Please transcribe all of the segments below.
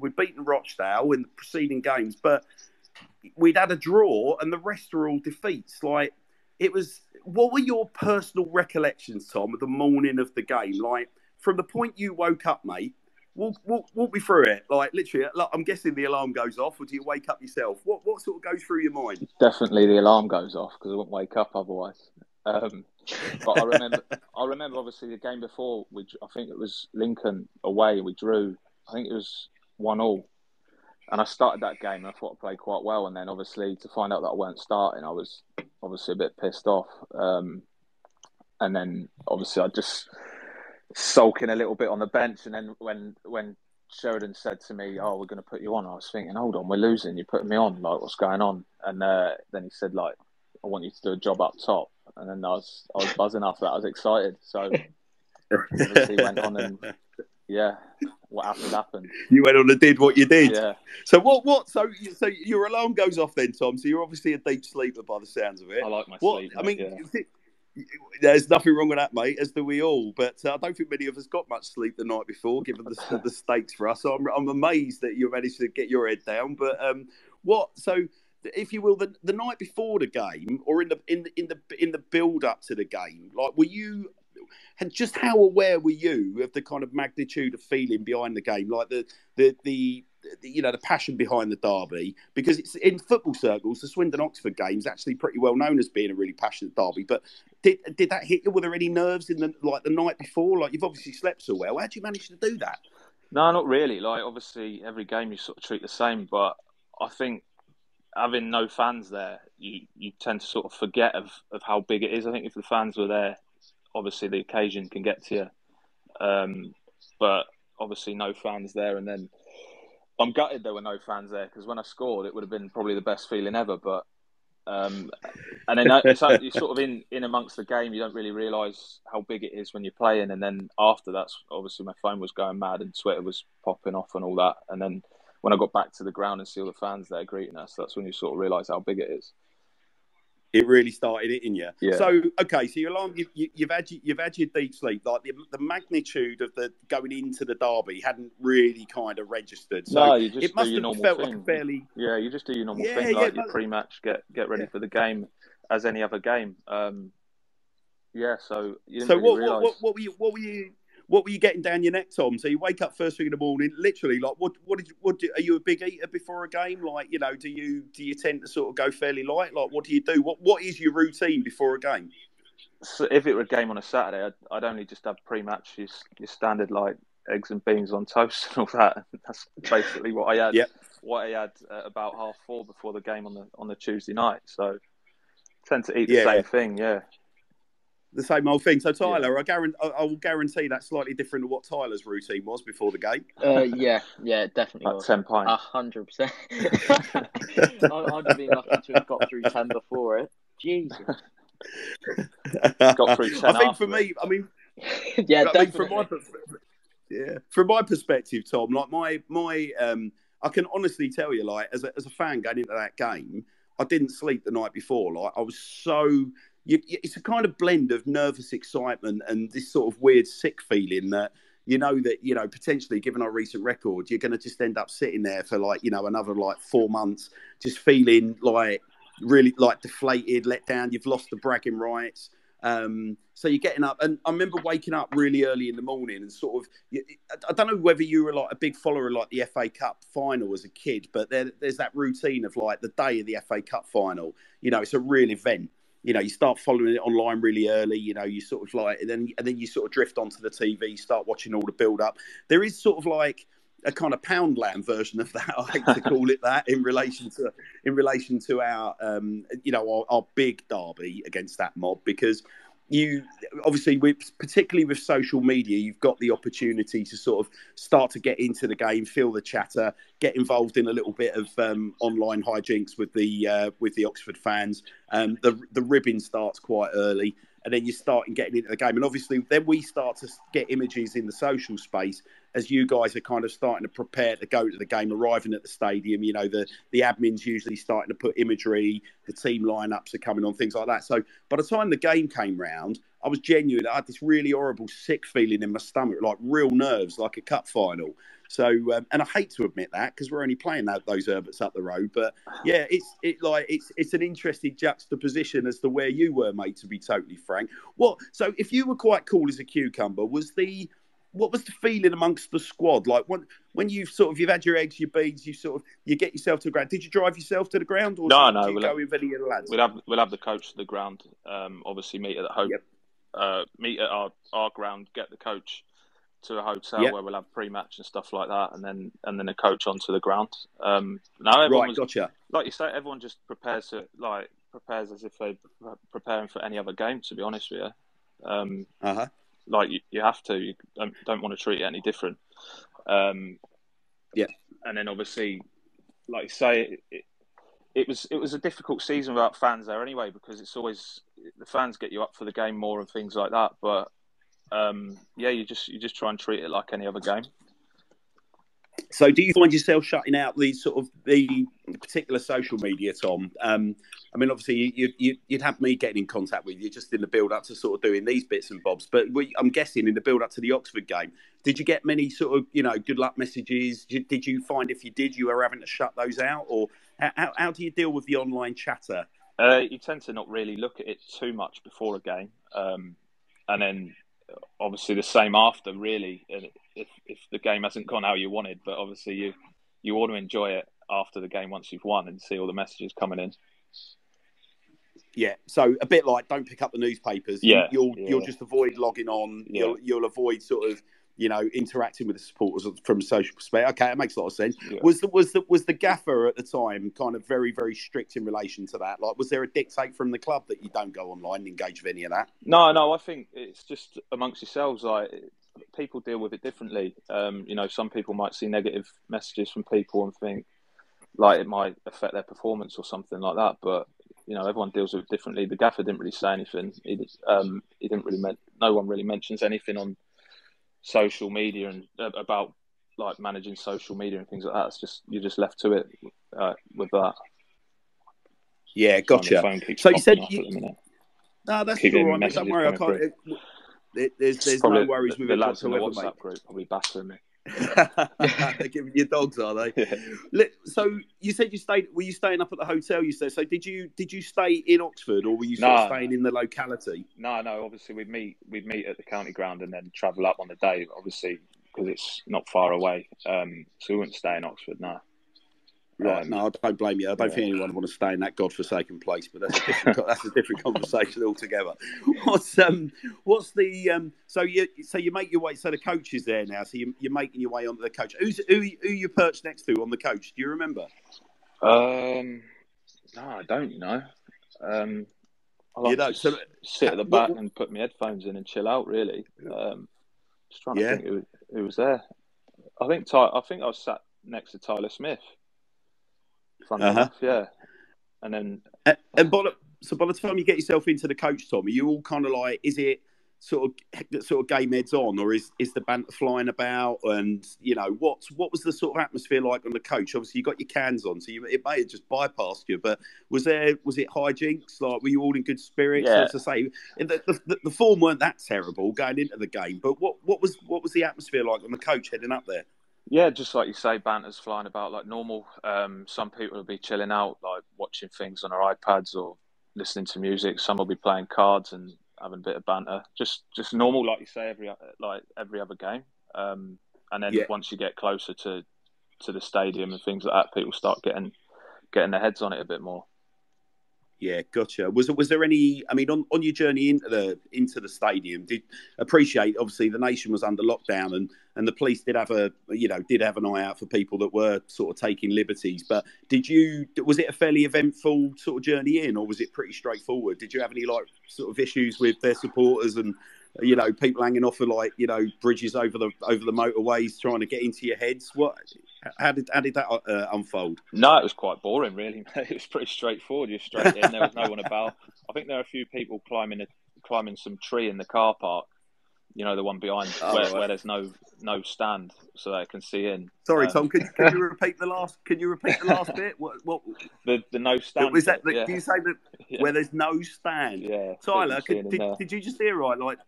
we'd beaten Rochdale in the preceding games, but we'd had a draw, and the rest are all defeats. Like it was. What were your personal recollections, Tom, of the morning of the game? Like from the point you woke up, mate. Walk, walk, walk me through it. Like literally, like, I'm guessing the alarm goes off, or do you wake up yourself? What what sort of goes through your mind? Definitely, the alarm goes off because I wouldn't wake up otherwise. Um, but I remember, I remember obviously the game before. We, I think it was Lincoln away. and We drew. I think it was one all, and I started that game. and I thought I played quite well, and then obviously to find out that I weren't starting, I was obviously a bit pissed off. Um, and then obviously I just sulking a little bit on the bench, and then when when Sheridan said to me, "Oh, we're going to put you on," I was thinking, "Hold on, we're losing. You're putting me on. Like, what's going on?" And uh, then he said, "Like, I want you to do a job up top." And then I was I was buzzing after that. I was excited. So obviously went on and yeah, what happened happened. You went on and did what you did. Yeah. So what? What? So so your alarm goes off then, Tom. So you're obviously a deep sleeper by the sounds of it. I like my what, sleep. I mean, yeah. there's nothing wrong with that, mate. As do we all. But uh, I don't think many of us got much sleep the night before, given the, the stakes for us. So I'm, I'm amazed that you managed to get your head down. But um, what? So if you will, the, the night before the game, or in the in the in the in the build up to the game, like were you and just how aware were you of the kind of magnitude of feeling behind the game, like the the the, you know the passion behind the derby? Because it's in football circles, the Swindon Oxford game's actually pretty well known as being a really passionate derby. But did did that hit you? Were there any nerves in the like the night before? Like you've obviously slept so well. How did you manage to do that? No, not really. Like obviously every game you sort of treat the same, but I think having no fans there, you, you tend to sort of forget of, of how big it is. I think if the fans were there, obviously the occasion can get to you. Um, but obviously no fans there, and then I'm gutted there were no fans there because when I scored, it would have been probably the best feeling ever. But um, and then it's, you're sort of in, in amongst the game, you don't really realise how big it is when you're playing. And then after that's obviously my phone was going mad and Twitter was popping off and all that. And then when I got back to the ground and see all the fans there greeting us, that's when you sort of realise how big it is. It really started hitting you. Yeah. So okay, so you're alarm, you've, you've had you've had your deep sleep. Like the, the magnitude of the going into the derby hadn't really kind of registered. So no, you just it must do your have felt thing. like a fairly Yeah, you just do your normal Yeah, thing, yeah, like your but- pre-match, get get ready Yeah. for the game as any other game. Um, yeah, so you didn't So really what, what, what, what were you what were you what were you getting down your neck, Tom? So you wake up first thing in the morning, literally like what what did you, what do, are you a big eater before a game? Like you know, do you do you tend to sort of go fairly light? Like what do you do? What what is your routine before a game? So if it were a game on a Saturday, I'd, I'd only just have pre-match your, your standard like eggs and beans on toast and all that. That's basically what I had. Yep. What I had about half four before the game on the on the Tuesday night. So tend to eat the Yeah. same thing. Yeah. The same old thing. So Tyler, I guarantee I, I will guarantee that's slightly different to what Tyler's routine was before the game. Uh, yeah, yeah, definitely Like was. ten pints. A hundred percent. I'd I'd have been lucky to have got through ten before it. Jesus. Got through 10 I think after for me, I mean, yeah, I mean, from my perspective, yeah, from my perspective, Tom, like my my, um, I can honestly tell you, like as a, as a fan going into that game, I didn't sleep the night before. Like I was so, you, it's a kind of blend of nervous excitement and this sort of weird sick feeling that you know that you know potentially, given our recent record, you're going to just end up sitting there for like you know another like four months, just feeling like really like deflated, let down. You've lost the bragging rights. Um, so you're getting up, and I remember waking up really early in the morning and sort of. I don't know whether you were like a big follower of like the FA Cup final as a kid, but there, there's that routine of like the day of the FA Cup final. You know, it's a real event. You know, you start following it online really early. You know, you sort of like, and then and then you sort of drift onto the TV, start watching all the build up. There is sort of like a kind of Poundland version of that. I hate to call it that in relation to in relation to our um, you know our, our big derby against that mob because you obviously with particularly with social media you've got the opportunity to sort of start to get into the game feel the chatter get involved in a little bit of um, online hijinks with the uh, with the oxford fans. Um, the the ribbon starts quite early and then you start getting into the game and obviously then we start to get images in the social space as you guys are kind of starting to prepare to go to the game, arriving at the stadium, you know, the, the admin's usually starting to put imagery, the team lineups are coming on, things like that. So by the time the game came round, I was genuine. I had this really horrible, sick feeling in my stomach, like real nerves, like a cup final. So, um, and I hate to admit that because we're only playing that, those Herberts up the road. But yeah, it's it like it's it's an interesting juxtaposition as to where you were, mate. To be totally frank, what? So, if you were quite cool as a cucumber, was the what was the feeling amongst the squad like when when you've sort of you've had your eggs, your beads, you sort of you get yourself to the ground? Did you drive yourself to the ground, or no, did no, you we'll go have, with any of the lads? We'll have we'll have the coach to the ground. Um, obviously meet at the home, Yep. Uh, meet at our, our ground, get the coach to a hotel Yep. where we'll have pre-match and stuff like that, and then and then a coach onto the ground. Um, now everyone right, was gotcha. like you say, everyone just prepares to like prepares as if they're preparing for any other game. To be honest with you, um, Uh huh. like you, you have to. You don't, don't want to treat it any different. Um, Yeah. and then obviously, like you say, it, it, was it was a difficult season without fans there anyway because it's always the fans get you up for the game more and things like that. But um, yeah, you just you just try and treat it like any other game. So, do you find yourself shutting out the sort of the particular social media, Tom? Um, I mean, obviously, you, you, you'd have me getting in contact with you just in the build up to sort of doing these bits and bobs. But we, I'm guessing in the build up to the Oxford game, did you get many sort of you know good luck messages? Did, did you find if you did, you were having to shut those out, or how, how, do you deal with the online chatter? Uh, you tend to not really look at it too much before a game, um, and then obviously the same after. Really, if if the game hasn't gone how you wanted, but obviously you you want to enjoy it after the game once you've won and see all the messages coming in. Yeah, so a bit like don't pick up the newspapers. Yeah, you, will yeah. you'll just avoid logging on. Yeah. You'll you'll avoid sort of you know interacting with the supporters from a social perspective. Okay, that makes a lot of sense. Yeah. Was the was the was the gaffer at the time kind of very very strict in relation to that? Like, was there a dictate from the club that you don't go online and engage with any of that? No, no, I think it's just amongst yourselves. Like people deal with it differently. Um, you know, some people might see negative messages from people and think like it might affect their performance or something like that. But you know, everyone deals with it differently. The gaffer didn't really say anything. He, um, he didn't really. Men- no one really mentions anything on social media and uh, about like managing social media and things like that. It's just you're just left to it uh, with that. Yeah, gotcha. So you said you- minute. No, that's Keep all right. Don't worry, I can't. It- there's there's no worries the, with the it lads in the whatsoever, WhatsApp mate. group probably battering me. They're giving you dogs, are they? Yeah. So you said you stayed. Were you staying up at the hotel? You said. So did you did you stay in Oxford or were you No. staying in the locality? No, no. Obviously, we'd meet we'd meet at the county ground and then travel up on the day. Obviously, because it's not far away. Um, so we wouldn't stay in Oxford. No. Right. Um, no, I don't blame you. I don't yeah. think anyone would want to stay in that godforsaken place, but that's a different, that's a different conversation altogether. What's um what's the um so you so you make your way so the coach is there now, so you, you're making your way onto the coach. Who's who who you perched next to on the coach? Do you remember? Um, no, I don't. You know. Um, I like You know, to so- sit at the what- back and put my headphones in and chill out. Really. Um, just trying to Yeah. think who, who was there. I think Ty, I think I was sat next to Tyler Smith. Funny Uh-huh. enough, yeah. And then And, and by the, so by the time you get yourself into the coach, Tom, are you all kind of like, is it sort of sort of game heads on, or is is the banter flying about? And you know, what what was the sort of atmosphere like on the coach? Obviously, you got your cans on, so you, it may have just bypassed you. But was there was it hijinks? Like, were you all in good spirits? Yeah. As I say, the, the, the form weren't that terrible going into the game, but what what was what was the atmosphere like on the coach heading up there? Yeah, just like you say, banter's flying about like normal. Um, some people will be chilling out, like watching things on their iPads or listening to music. Some will be playing cards and having a bit of banter. Just, just normal, like you say, every like every other game. Um, and then Yeah. once you get closer to to the stadium and things like that, people start getting getting their heads on it a bit more. Yeah, gotcha. Was was there any? I mean, on, on your journey into the into the stadium, did appreciate obviously the nation was under lockdown and and the police did have a you know did have an eye out for people that were sort of taking liberties. But did you was it a fairly eventful sort of journey in, or was it pretty straightforward? Did you have any like sort of issues with their supporters and you know people hanging off of like you know bridges over the over the motorways trying to get into your heads? What? How did how did that uh, unfold? No, it was quite boring, really. Mate. It was pretty straightforward. You're straight in. There was no one about. I think there are a few people climbing a, climbing some tree in the car park You know, the one behind Oh, where, right. where there's no no stand, so they can see in. Sorry, Um, Tom. Can you, can you repeat the last? Can you repeat the last bit? What? What? The the no stand. was that? bit, The, yeah. Do you say that yeah. where there's no stand? yeah, Tyler, could, can did, did you just hear right? Like,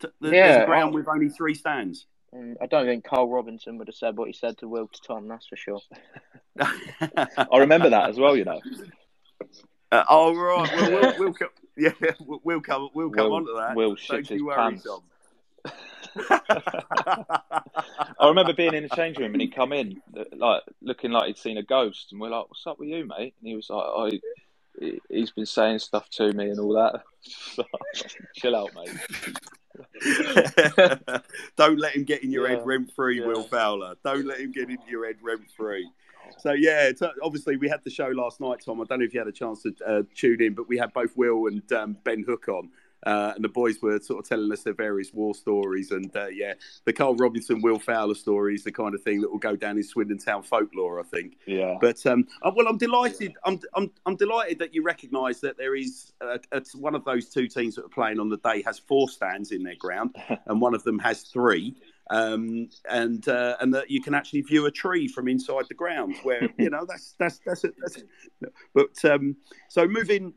t- the, Yeah, there's a ground I- with only three stands. Mm, I don't think Karl Robinson would have said what he said to Will to Tom. That's for sure. I remember that as well. You know, Uh, oh right, well, we'll, we'll come. Yeah, we'll, we'll come. We'll come Will- on to that. Will shit you his worry, pants. Tom. I remember being in the change room and he'd come in like looking like he'd seen a ghost, and we're like, "What's up with you, mate?" And he was like, "Oh, he- he's been saying stuff to me and all that." So, Chill out, mate. Don't let him get in your Yeah. head rent free, Yeah. Will Fowler. Don't let him get into your head rent free. So yeah, so obviously we had the show last night, Tom. I don't know if you had a chance to uh, tune in, but we had both Will and um, Ben Hook on, uh, and the boys were sort of telling us their various war stories. And uh, yeah, the Karl Robinson, Will Fowler story is the kind of thing that will go down in Swindon Town folklore, I think. Yeah, But um, uh, well, I'm delighted. I'm, I'm, I'm delighted that you recognise that there is uh, it's one of those two teams that are playing on the day has four stands in their ground, and one of them has three. Um, and uh, and that you can actually view a tree from inside the ground, where you know that's that's that's it. That's it. But um, so moving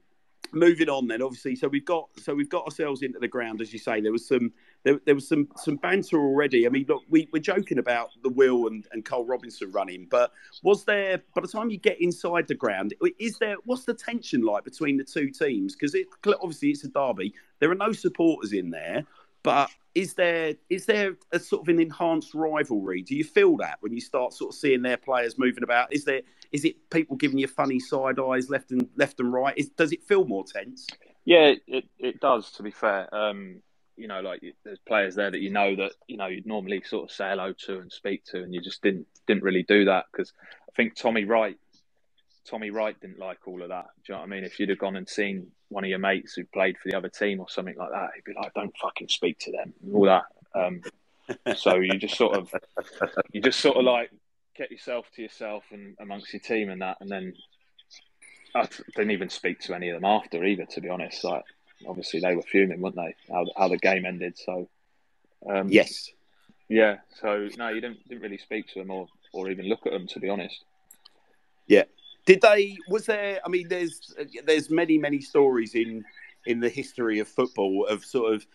moving on then obviously so we've got so we've got ourselves into the ground as you say. There was some there, there was some some banter already. I mean look we, we're joking about the will and, and Karl Robinson running but was there by the time you get inside the ground is there what's the tension like between the two teams? Because it obviously it's a derby. There are no supporters in there but is there is there a sort of an enhanced rivalry? Do you feel that when you start sort of seeing their players moving about? Is there is it people giving you funny side eyes left and left and right is, does it feel more tense yeah, it it does. To be fair, um, you know, like there's players there that you know that you know you'd normally sort of say hello to and speak to, and you just didn't didn't really do that because I think Tommy Wright, Tommy Wright didn't like all of that. Do you know what I mean? If you'd have gone and seen one of your mates who played for the other team or something like that, he'd be like, "Don't fucking speak to them," all that. Um, so you just sort of you just sort of like get yourself to yourself and amongst your team and that, and then I didn't even speak to any of them after either. To be honest, like obviously they were fuming, weren't they? How how the game ended. So um, yes yeah. So no, you didn't didn't really speak to them or or even look at them. To be honest. Yeah. Did they? Was there? I mean, there's there's many many stories in in the history of football of sort of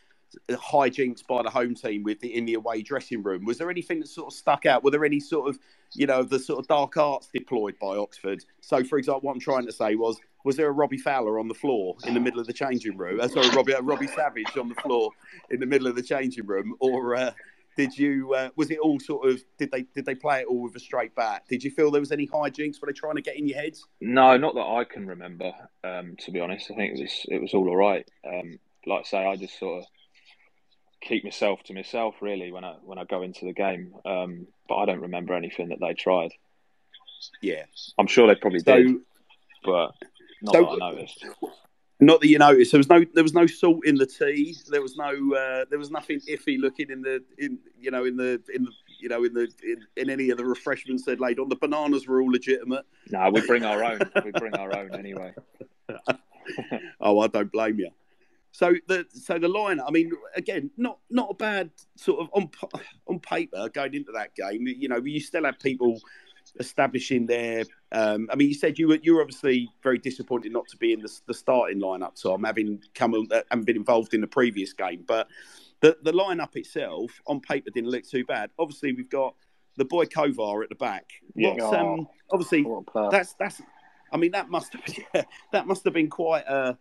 hijinks by the home team with the in the away dressing room. Was there anything that sort of stuck out? Were there any sort of you know the sort of dark arts deployed by Oxford? So, for example, what I'm trying to say was. Was there a Robbie Fowler on the floor in the middle of the changing room? Uh, sorry, Robbie, uh, Robbie Savage on the floor in the middle of the changing room, or uh, did you? Uh, was it all sort of? Did they did they play it all with a straight bat? Did you feel there was any hijinks? Were they trying to get in your heads? No, not that I can remember. Um, to be honest, I think it was it was all alright. Um, like I say, I just sort of keep myself to myself really when I when I go into the game. Um, but I don't remember anything that they tried. Yeah. I'm sure they probably So, did, but not So- that I noticed. not that you noticed, there was no there was no salt in the tea. There was no uh, there was nothing iffy looking in the in you know in the in the you know in the in, in any of the refreshments they'd laid on. The bananas were all legitimate. No, we bring our own. We bring our own anyway. Oh, I don't blame you. So the so the line, I mean, again, not not a bad sort of on on paper going into that game. You know, you still have people establishing their. Um, I mean, you said you were you were obviously very disappointed not to be in the, the starting lineup, Tom, having come uh, and been involved in the previous game. But the the lineup itself on paper didn't look too bad. Obviously, we've got the boy Kovar at the back. Yeah. What's, um, obviously that's that's. I mean, that must have yeah, that must have been quite a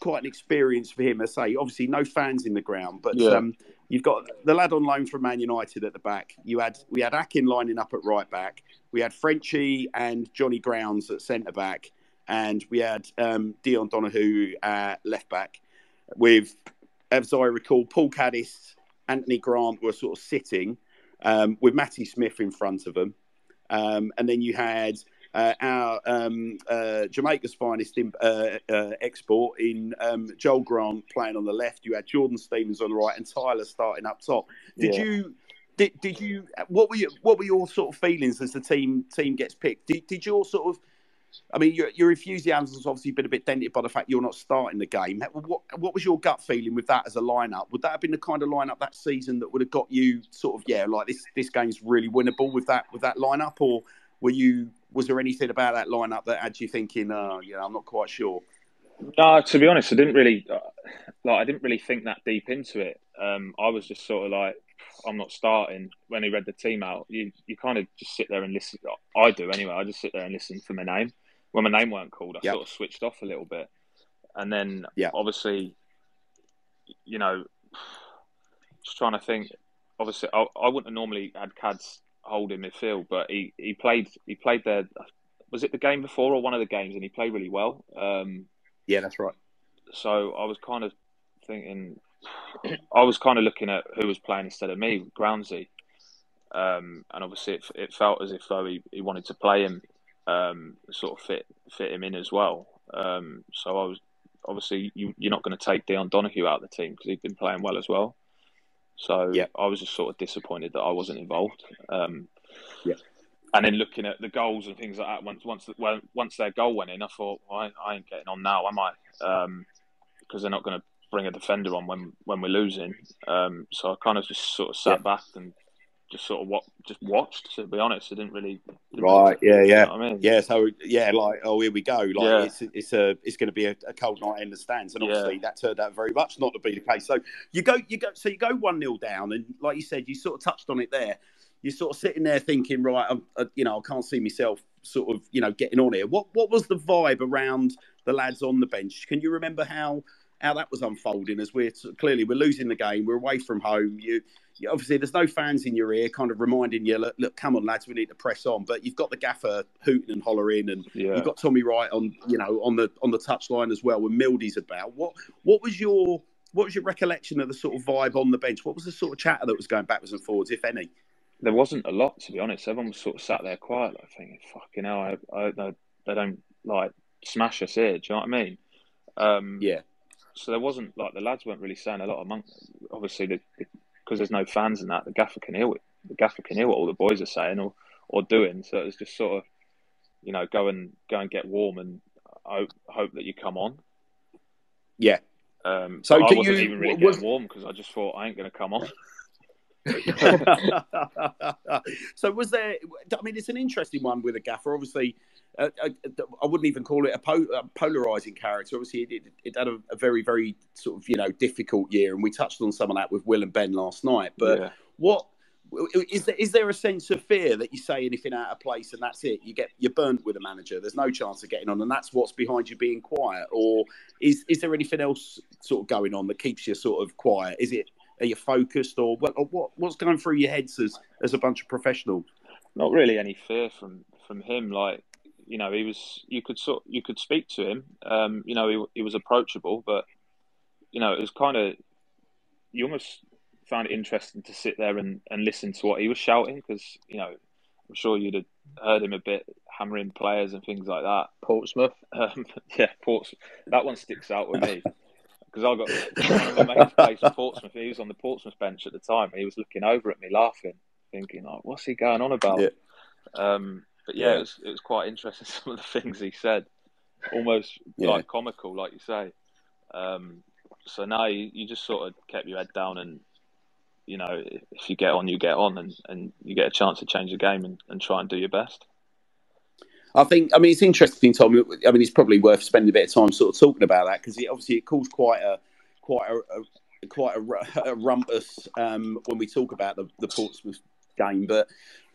quite an experience for him. I say, obviously, no fans in the ground, but Yeah. um, you've got the lad on loan from Man United at the back. You had we had Akin lining up at right back. We had Frenchie and Johnny Grounds at centre back, and we had um, Dion Donohue at left back. With, as I recall, Paul Caddis, Anthony Grant were sort of sitting um, with Matty Smith in front of them, um, and then you had uh, our um, uh, Jamaica's finest in, uh, uh, export in um, Joel Grant playing on the left. You had Jordan Stevens on the right and Tyler starting up top. Did Yeah. you? Did, did you? What were you, What were your sort of feelings as the team team gets picked? Did, did your sort of I mean, your, your enthusiasm has obviously been a bit dented by the fact you're not starting the game. What, what was your gut feeling with that as a lineup? Would that have been the kind of lineup that season that would have got you sort of yeah, like this this game's really winnable with that with that lineup, or were you was there anything about that lineup that had you thinking, oh, yeah, I'm not quite sure? No, to be honest, I didn't really uh, like. I didn't really think that deep into it. Um, I was just sort of like, I'm not starting. When he read the team out, you you kind of just sit there and listen. I do anyway. I just sit there and listen for my name when my name weren't called, I yep. sort of switched off a little bit, and then yep. obviously, you know, just trying to think. Obviously, I, I wouldn't have normally had Cads holding midfield, but he, he played he played there. Was it the game before or one of the games? And he played really well. Um, yeah, that's right. So I was kind of thinking, I was kind of looking at who was playing instead of me, Groundsy. Um, and obviously, it, it, felt as if though he, he wanted to play him um, sort of fit fit him in as well. Um, so I was obviously you, are not going to take Dion Donohue out of the team because he'd been playing well as well. So yeah. I was just sort of disappointed that I wasn't involved. Um, yeah. And then looking at the goals and things like that, once once well, once their goal went in, I thought, well, I, I, ain't getting on now, am I? Because um, they're not going to bring a defender on when when we're losing. Um, so I kind of just sort of sat yeah. back and just sort of what just watched. To be honest, I didn't really. Didn't right. Really, yeah. Yeah. I mean? Yeah. So yeah, like oh here we go. Like yeah. it's it's a it's going to be a, a, cold night in the stands, and obviously yeah. that turned out very much not to be the case. So you go you go so you go one 0 down, and like you said, you sort of touched on it there. You're sort of sitting there thinking, right, I'm, uh, you know, I can't see myself sort of, you know, getting on here. What what was the vibe around the lads on the bench? Can you remember how how that was unfolding? As we're clearly we're losing the game, we're away from home. You obviously there's no fans in your ear kind of reminding you look, look, come on lads we need to press on. But you've got the gaffer hooting and hollering and yeah. you've got tommy wright on you know on the on the touchline as well when mildy's about. What what was your what was your recollection of the sort of vibe on the bench? What was the sort of chatter that was going backwards and forwards if any? There wasn't a lot to be honest. Everyone was sort of sat there quiet like thinking fucking hell I, I, they don't like smash us here do you know what i mean? Um, yeah so there wasn't like the lads weren't really saying a lot among obviously because there's no fans in that, the gaffer can hear what the gaffer can hear what all the boys are saying or, or doing. So it was just sort of, you know, go and go and get warm and hope hope that you come on. Yeah. Um, so I wasn't you, even really was... getting warm because I just thought I ain't going to come on. so was there? I mean, it's an interesting one with a gaffer. Obviously, I, uh, I, wouldn't even call it a, po- a polarizing character. Obviously, it, it, it had a, a, very, very sort of you know difficult year, and we touched on some of that with Will and Ben last night. But yeah. what is there? Is there a sense of fear that you say anything out of place and that's it? You get you're burnt with a manager. There's no chance of getting on, and that's what's behind you being quiet. Or is is there anything else sort of going on that keeps you sort of quiet? Is it are you focused, or what? Or what what's going through your heads as as a bunch of professionals? Not really any fear from from him. Like you know, he was you could sort you could speak to him. Um, you know, he he was approachable, but you know, it was kind of you almost found it interesting to sit there and, and listen to what he was shouting because you know I'm sure you'd have heard him a bit hammering players and things like that. Portsmouth, um, yeah, Portsmouth. That one sticks out with me because I got one of my mates plays for Portsmouth. He was on the Portsmouth bench at the time. And he was looking over at me, laughing, thinking, "Like, what's he going on about?" Yeah. Um, but yeah, yeah, It, was, it was quite interesting. Some of the things he said, almost yeah. like comical, like you say. Um, so now you, you just sort of kept your head down, and you know, if you get on, you get on, and, and you get a chance to change the game and, and try and do your best. I think, I mean, it's interesting, Tom. I mean, it's probably worth spending a bit of time sort of talking about that because obviously it caused quite a quite a, quite a, a rumpus um, when we talk about the, the Portsmouth game. But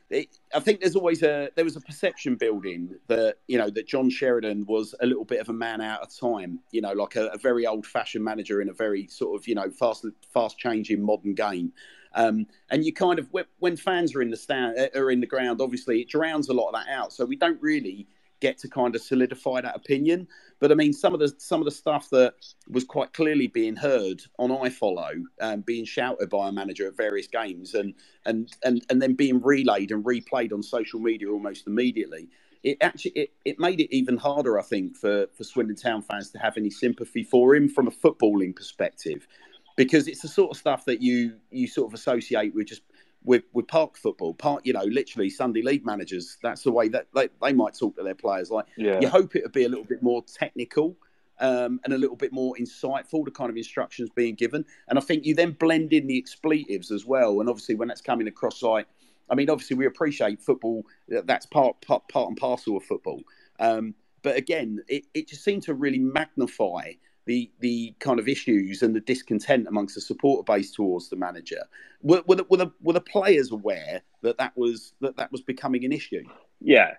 it, I think there's always a there was a perception building that you know that John Sheridan was a little bit of a man out of time, you know, like a, a very old fashioned manager in a very sort of you know fast fast changing modern game. Um, and you kind of when fans are in the stand uh, are in the ground, obviously it drowns a lot of that out. So we don't really get to kind of solidify that opinion. But I mean, some of the some of the stuff that was quite clearly being heard on iFollow, um, being shouted by a manager at various games, and and and and then being relayed and replayed on social media almost immediately. It actually it, it made it even harder, I think, for for Swindon Town fans to have any sympathy for him from a footballing perspective, because it's the sort of stuff that you you sort of associate with just with with park football, park you know, literally Sunday league managers. That's the way that they, they might talk to their players. Like Yeah. you hope it would be a little bit more technical. Um, and a little bit more insightful, the kind of instructions being given. And I think you then blend in the expletives as well. And obviously, when that's coming across like, I mean, obviously, we appreciate football. That's part part, part and parcel of football. Um, but again, it, it just seemed to really magnify the the kind of issues and the discontent amongst the supporter base towards the manager. Were, were, the, were, the, were the players aware that that was that that was becoming an issue? Yeah,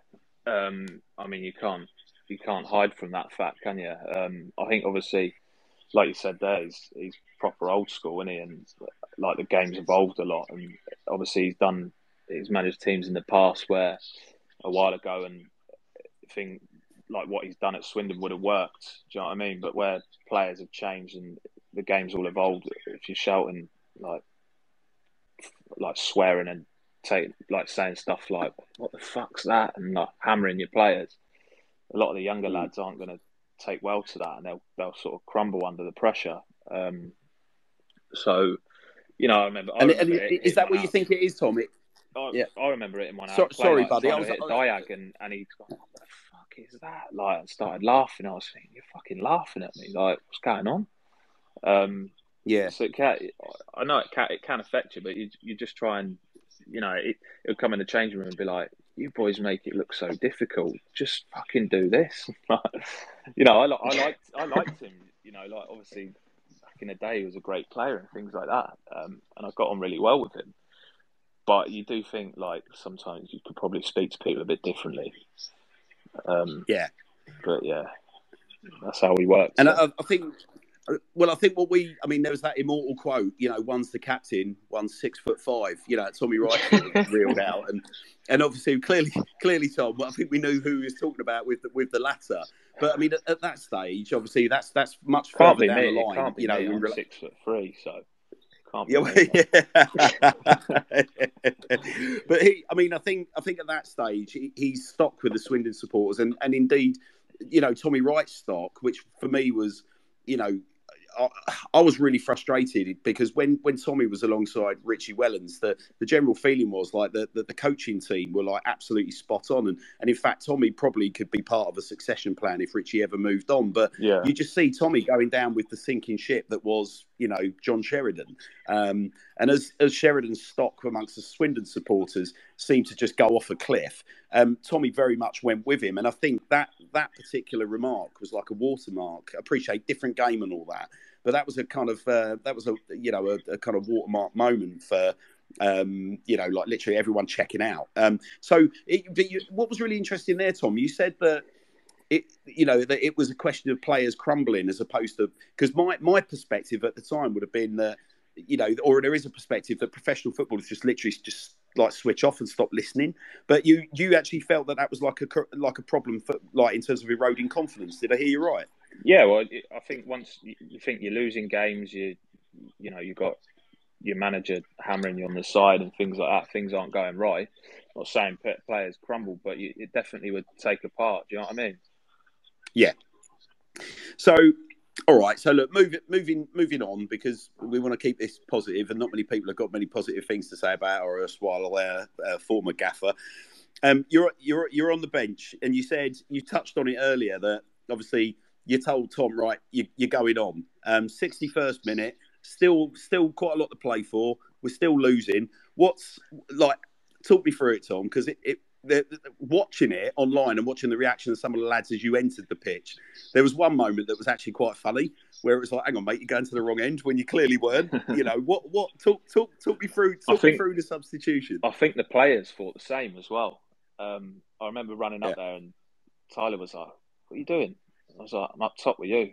um, I mean you can't you can't hide from that fact, can you? Um, I think obviously, like you said, there he's, he's proper old school, isn't he? And like the game's evolved a lot, and obviously he's done he's managed teams in the past where a while ago, and I think like what he's done at Swindon would have worked. Do you know what I mean? But where players have changed and the game's all evolved, if you're shouting like like swearing and take like saying stuff like "What the fuck's that?" and like hammering your players. A lot of the younger Mm. lads aren't going to take well to that, and they'll they'll sort of crumble under the pressure. Um, so, you know, I remember. I And, remember and it- is that what you think it is, Tom? It, I, Yeah. I remember it in one So- sorry, buddy, I was- to hit a I- diag, and, and he's gone, "What the fuck is that?" Like, and started laughing. I was thinking, "You're fucking laughing at me! Like, what's going on?" Um, yeah, so it can, I know it can, it can affect you, but you you just try and you know it, it'll come in the changing room and be like, "You boys make it look so difficult. Just fucking do this." you know, I I liked I liked him. You know, like obviously back in the day he was a great player and things like that, um, and I got on really well with him. But you do think like sometimes you could probably speak to people a bit differently. Um, yeah. but yeah, that's how we work. And so. I, I think, well, I think what we, I mean, there was that immortal quote, you know, one's the captain, one's six foot five, you know, Tommy Wright reeled out, and and obviously clearly, clearly, Tom, I think we knew who he was talking about with the, with the latter. But I mean, at, at that stage, obviously, that's that's much can't further down me. the line, you know. me. I'm six foot three, so can't Yeah, well, yeah. but he, I mean, I think, I think at that stage he, he's stuck with the Swindon supporters, and and indeed, you know, Tommy Wright's stock, which for me was, you know, I, I was really frustrated because when when Tommy was alongside Richie Wellens, the, the general feeling was like that the, the coaching team were like absolutely spot on, and and in fact, Tommy probably could be part of a succession plan if Richie ever moved on, but Yeah, you just see Tommy going down with the sinking ship that was, you know, John Sheridan. Um, and as, as Sheridan's stock amongst the Swindon supporters seemed to just go off a cliff, um, Tommy very much went with him. And I think that that particular remark was like a watermark. I appreciate different game and all that, but that was a kind of uh, that was a you know a, a kind of watermark moment for um, you know, like literally everyone checking out. Um, so, it, you, what was really interesting there, Tom? You said that it, you know, that it was a question of players crumbling as opposed to because my my perspective at the time would have been that you know, or there is a perspective that professional footballers just literally just like switch off and stop listening. But you you actually felt that that was like a like a problem for like in terms of eroding confidence. Did I hear you right? Yeah. Well, I think once you, think you're losing games, you you know you got your manager hammering you on the side and things like that. Things aren't going right. I'm not saying players crumble, but you, it definitely would take apart. Do you know what I mean? Yeah. So, all right. So look, moving moving moving on because we want to keep this positive, and not many people have got many positive things to say about our erstwhile uh, uh, former gaffer. Um, you're you're you're on the bench, and you said you touched on it earlier that obviously you told Tom right you, you're going on. Um, 61st minute, still still quite a lot to play for. We're still losing. What's like? Talk me through it, Tom, because it, it the, the- watching it online and watching the reaction of some of the lads as you entered the pitch, there was one moment that was actually quite funny where it was like, "Hang on, mate, you're going to the wrong end when you clearly weren't." You know what? What? Talk, talk, talk me through. Talk me think- through the substitution. I think the players thought the same as well. Um, I remember running up Yeah. there and Tyler was like, "What are you doing?" I was like, "I'm up top with you,"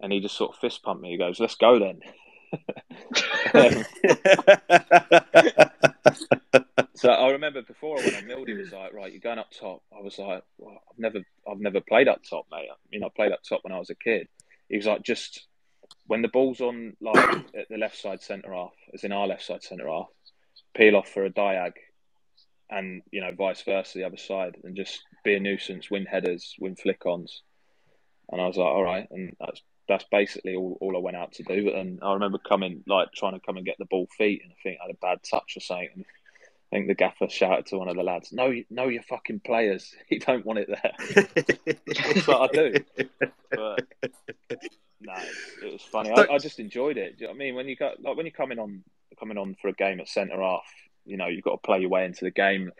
and he just sort of fist pumped me. He goes, "Let's go then." Um, So I remember before when I on Mildy was like, right, you're going up top. I was like, well, I've never, I've never played up top, mate. I mean, I played up top when I was a kid. He was like, just when the ball's on like at the left side centre half, as in our left side centre half, peel off for a diag, and you know vice versa the other side, and just be a nuisance, win headers, win flick ons. And I was like, all right, and that's that's basically all, all I went out to do. And I remember coming, like trying to come and get the ball feet, and I think I had a bad touch or something. And I think the gaffer shouted to one of the lads, "No, no, your fucking players. You don't want it there." That's what I do. But no, it was funny. I, I, just enjoyed it. Do you know what I mean? When you got like when you're coming on coming on for a game at centre half, you know you've got to play your way into the game.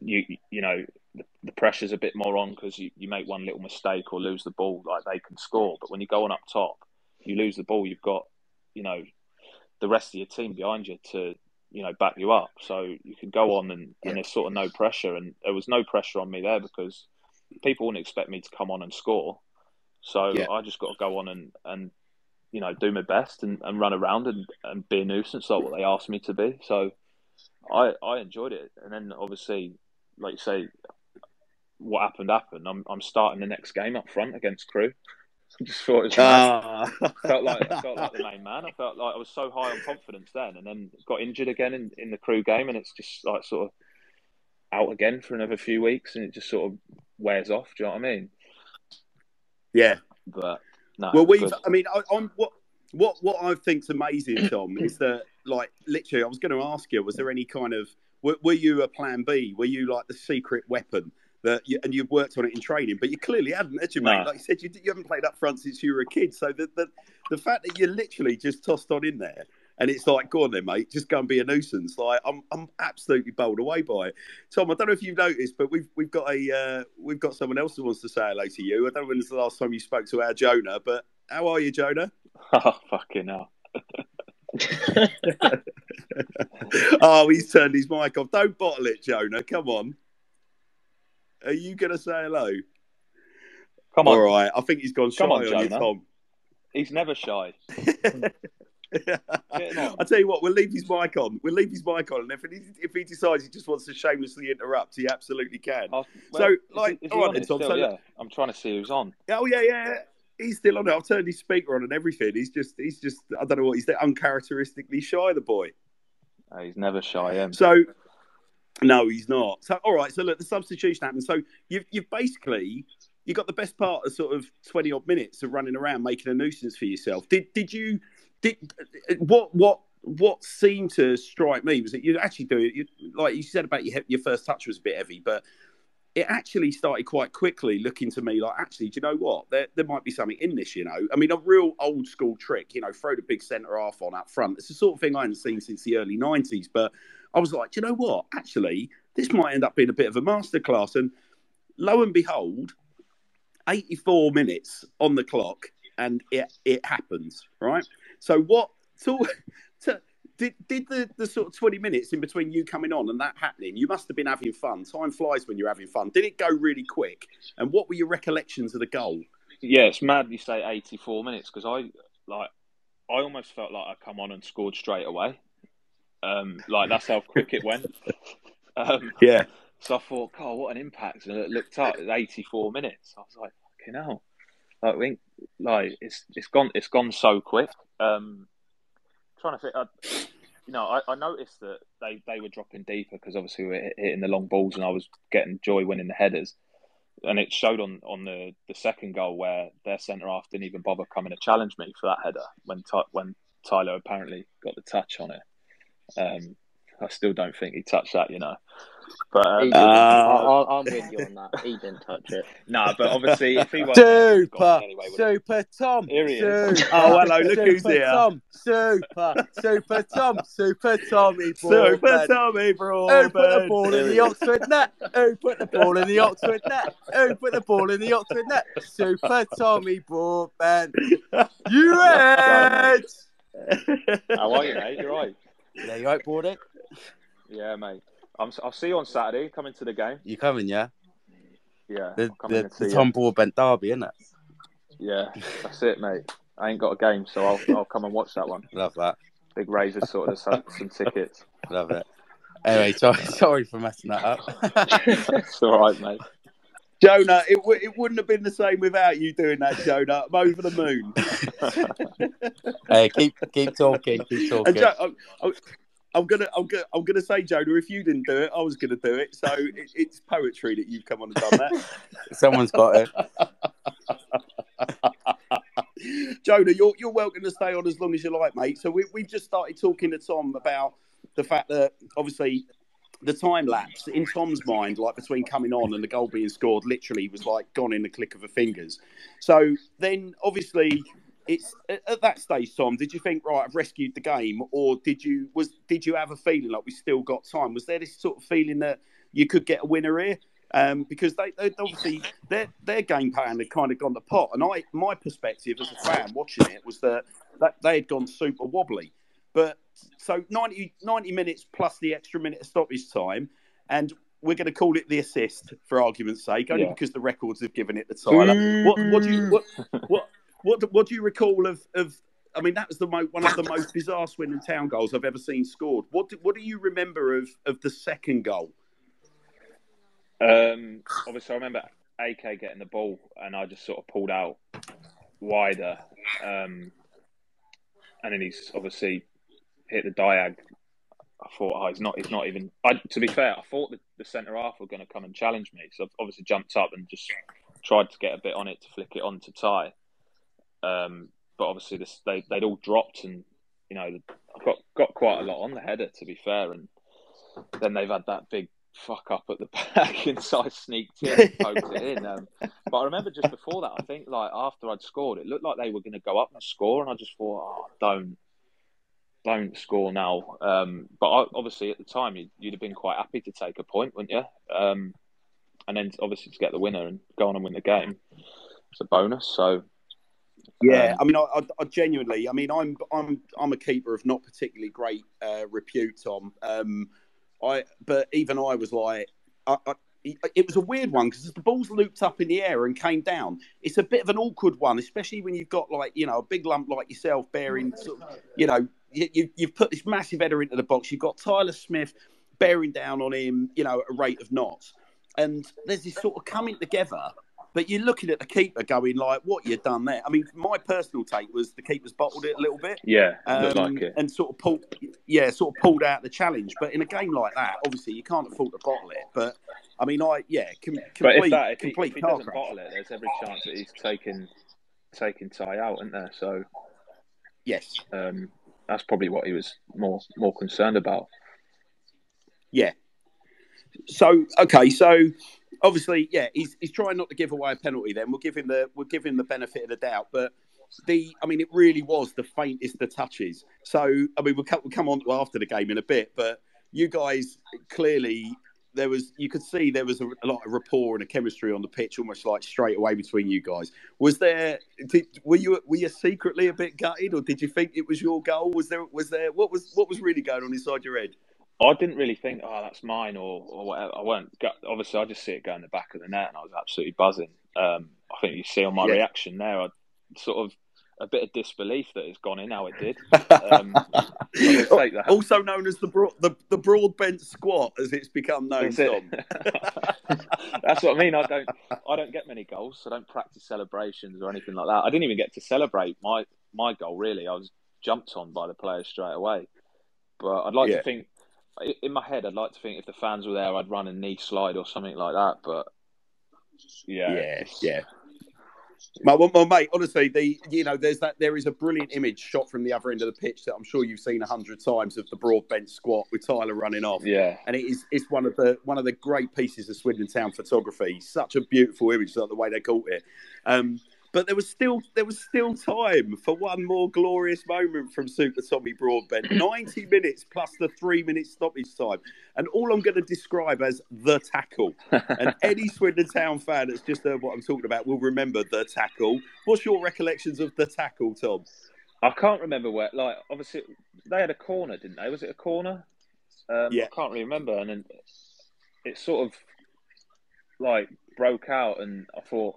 You you know the, the pressure's a bit more on because you, you make one little mistake or lose the ball, like they can score. But when you're going up top, you lose the ball, you've got, you know, the rest of your team behind you to, you know, back you up. So you can go on and, and there's sort of no pressure. And there was no pressure on me there because people wouldn't expect me to come on and score. So yeah. I just got to go on and, and you know, do my best and, and run around and, and be a nuisance like what they asked me to be. So I I enjoyed it. And then obviously, like you say, what happened happened. I'm I'm starting the next game up front against Crewe. I just thought it was uh. felt like I felt like the main man. I felt like I was so high on confidence then, and then got injured again in, in the Crewe game, and it's just like sort of out again for another few weeks, and it just sort of wears off. Do you know what I mean? Yeah, but no. Well, we've. I mean, I, am what what what I think's amazing, Tom, is that like literally, I was going to ask you, was there any kind of were, were you a plan B? Were you like the secret weapon? That you, and you've worked on it in training, but you clearly hadn't, had you, mate? No. Like you said, you, you haven't played up front since you were a kid. So the, the the fact that you're literally just tossed on in there and it's like, go on then, mate, just go and be a nuisance. Like I'm, I'm absolutely bowled away by it. Tom, I don't know if you've noticed, but we've we've got a uh, we've got someone else who wants to say hello to you. I don't know when was the last time you spoke to our Jonah, but how are you, Jonah? Oh fucking hell. oh, he's turned his mic off. Don't bottle it, Jonah. Come on. Are you going to say hello? Come on. All right. I think he's gone shy Come on, on you, Tom. He's never shy. I tell you what, we'll leave his mic on. We'll leave his mic on, and if he, if he decides he just wants to shamelessly interrupt, he absolutely can. Oh, well, so, like, is he, is all right, Tom. Still, so, yeah. I'm trying to see who's on. Oh yeah, yeah. He's still on it. I've turned his speaker on and everything. He's just, he's just, I don't know what he's uncharacteristically shy. The boy. Oh, he's never shy. Him. So, no, he's not. So, all right. So, look, the substitution happened. So, you've, you've basically you got the best part of sort of twenty odd minutes of running around making a nuisance for yourself. Did did you did what what what seemed to strike me was that you actually do it. You, like you said about your your first touch was a bit heavy, but it actually started quite quickly looking to me like actually do you know what there, there might be something in this you know i mean a real old school trick you know throw the big centre half on up front it's the sort of thing i hadn't seen since the early 90s but I was like, you know what? Actually, this might end up being a bit of a masterclass. And lo and behold, 84 minutes on the clock, and it it happens, right? So what? So, to, did did the, the sort of 20 minutes in between you coming on and that happening? You must have been having fun. Time flies when you're having fun. Did it go really quick? And what were your recollections of the goal? Yeah, it's mad you say 84 minutes because I like I almost felt like I come on and scored straight away. Um, like that's how quick it went. Um, yeah. So I thought, God, what an impact! And it looked up, at 84 minutes. I was like, fucking hell. Like, think, like it's it's gone it's gone so quick. Um, trying to think, I, you know, I, I, noticed that they, they were dropping deeper because obviously we were hitting the long balls, and I was getting joy winning the headers. And it showed on, on the, the second goal where their centre half didn't even bother coming to challenge me for that header when when Tyler apparently got the touch on it. Um, I still don't think he touched that, you know. But um, uh, I, am with you on that. He didn't touch it. no, but obviously, if he was super, anyway, super Tom, here he is. Oh hello, look who's here. Tom, super, super Tom, super Tommy, super Tommy, bro. Who put the ball in the Oxford net? Who put the ball in the Oxford net? Who put the ball in the Oxford net? Super Tommy Broadbent. You red. How are you, mate? You're right. Yeah, you right, Bordick? Yeah, mate. I'm, I'll see you on Saturday. Coming to the game. You coming, yeah? Yeah. The, the, the Tom Broadbent derby, isn't it? Yeah, that's it, mate. I ain't got a game, so I'll I'll come and watch that one. Love that. Big Razor sorted us some, some tickets. Love it. Anyway, sorry, sorry for messing that up. it's all right, mate. Jonah, it, w- it wouldn't have been the same without you doing that, Jonah. I'm over the moon. hey, keep keep talking, keep talking. Jo- I'm, I'm, I'm, gonna, I'm gonna, I'm gonna say, Jonah, if you didn't do it, I was gonna do it. So it, it's poetry that you've come on and done that. Someone's got it. Jonah, you're you're welcome to stay on as long as you like, mate. So we we've just started talking to Tom about the fact that obviously the time lapse in Tom's mind, like between coming on and the goal being scored, literally was like gone in the click of a fingers. So then, obviously, it's at that stage, Tom. Did you think, right, I've rescued the game, or did you was did you have a feeling like we still got time? Was there this sort of feeling that you could get a winner here? Um, because they, they obviously their their game plan had kind of gone to pot, and I my perspective as a fan watching it was that, that they had gone super wobbly. But so 90, 90 minutes plus the extra minute of stoppage time, and we're going to call it the assist for argument's sake, only Yeah. because the records have given it the Tyler. What, what do you what, what what what do you recall of of? I mean, that was the mo- one of the most bizarre Swindon Town goals I've ever seen scored. What do, what do you remember of of the second goal? Um, obviously, I remember AK getting the ball, and I just sort of pulled out wider, um, and then he's obviously hit the diag. I thought, oh, he's not. He's not even. I, to be fair, I thought the, the centre half were going to come and challenge me, so I've obviously jumped up and just tried to get a bit on it to flick it on to tie. Um, but obviously, this, they they'd all dropped, and you know, I got got quite a lot on the header. To be fair, and then they've had that big fuck up at the back, and so I sneaked in, and poked it in. Um, but I remember just before that, I think like after I'd scored, it looked like they were going to go up and score, and I just thought, oh, don't, don't score now. Um, but I, obviously at the time, you'd, you'd have been quite happy to take a point, wouldn't you? Um, and then obviously to get the winner and go on and win the game, it's a bonus. So Yeah, Um, I mean, I, I, I genuinely, I mean, I'm I'm I'm a keeper of not particularly great uh, repute, Tom. Um, I but even I was like, I, I, it was a weird one because the ball's looped up in the air and came down. It's a bit of an awkward one, especially when you've got like you know a big lump like yourself bearing, sort of, you know, you, you, you've put this massive header into the box. You've got Tyler Smith bearing down on him, you know, at a rate of knots, and there's this sort of coming together. But you're looking at the keeper going like, "What you done there?" I mean, my personal take was the keeper's bottled it a little bit, yeah, um, like it. and sort of pulled, yeah, sort of pulled out the challenge. But in a game like that, obviously you can't afford to bottle it. But I mean, I yeah, com- complete, if that if he, complete if he doesn't crash. bottle it, there's every chance that he's taking taking Ty out, isn't there? So Yes, um, that's probably what he was more more concerned about. yeah. So okay, so obviously, yeah, he's he's trying not to give away a penalty. Then we'll give him the we'll give him the benefit of the doubt, but. The, I mean, it really was the faintest of touches. So, I mean, we'll come, we'll come on after the game in a bit, but you guys clearly there was you could see there was a, a lot of rapport and a chemistry on the pitch almost like straight away between you guys was there did, were you were you secretly a bit gutted or did you think it was your goal was there was there what was what was really going on inside your head I didn't really think, oh, that's mine or, or whatever. I weren't. gut- Obviously, I just see it go in the back of the net, and I was absolutely buzzing. Um, I think you see on my Yeah. reaction there, I sort of a bit of disbelief that it's gone in how it did. Um, I'll take that. also known as the broad the, the broad bent squat as it's become known That's it. That's what I mean. I don't. I don't get many goals. So I don't practice celebrations or anything like that. I didn't even get to celebrate my my goal. Really, I was jumped on by the players straight away. But I'd like Yeah. to think, in my head, I'd like to think if the fans were there, I'd run a knee slide or something like that. But yeah, yeah yeah my, well, well, mate, honestly, the you know, there's that there is a brilliant image shot from the other end of the pitch that I'm sure you've seen a hundred times of the broad bench squat with Tyler running off. yeah. and it is it's one of the one of the great pieces of Swindon Town photography. Such a beautiful image, like the way they caught it. Um, but there was still there was still time for one more glorious moment from Super Tommy Broadbent. Ninety minutes plus the three minute stoppage time, and all I'm going to describe as the tackle. And any Swindon Town fan that's just heard what I'm talking about will remember the tackle. What's your recollections of the tackle, Tom? I can't remember where. Like, obviously, they had a corner, didn't they? Was it a corner? Um, Yeah. I can't really remember. And then it sort of like broke out, and I thought,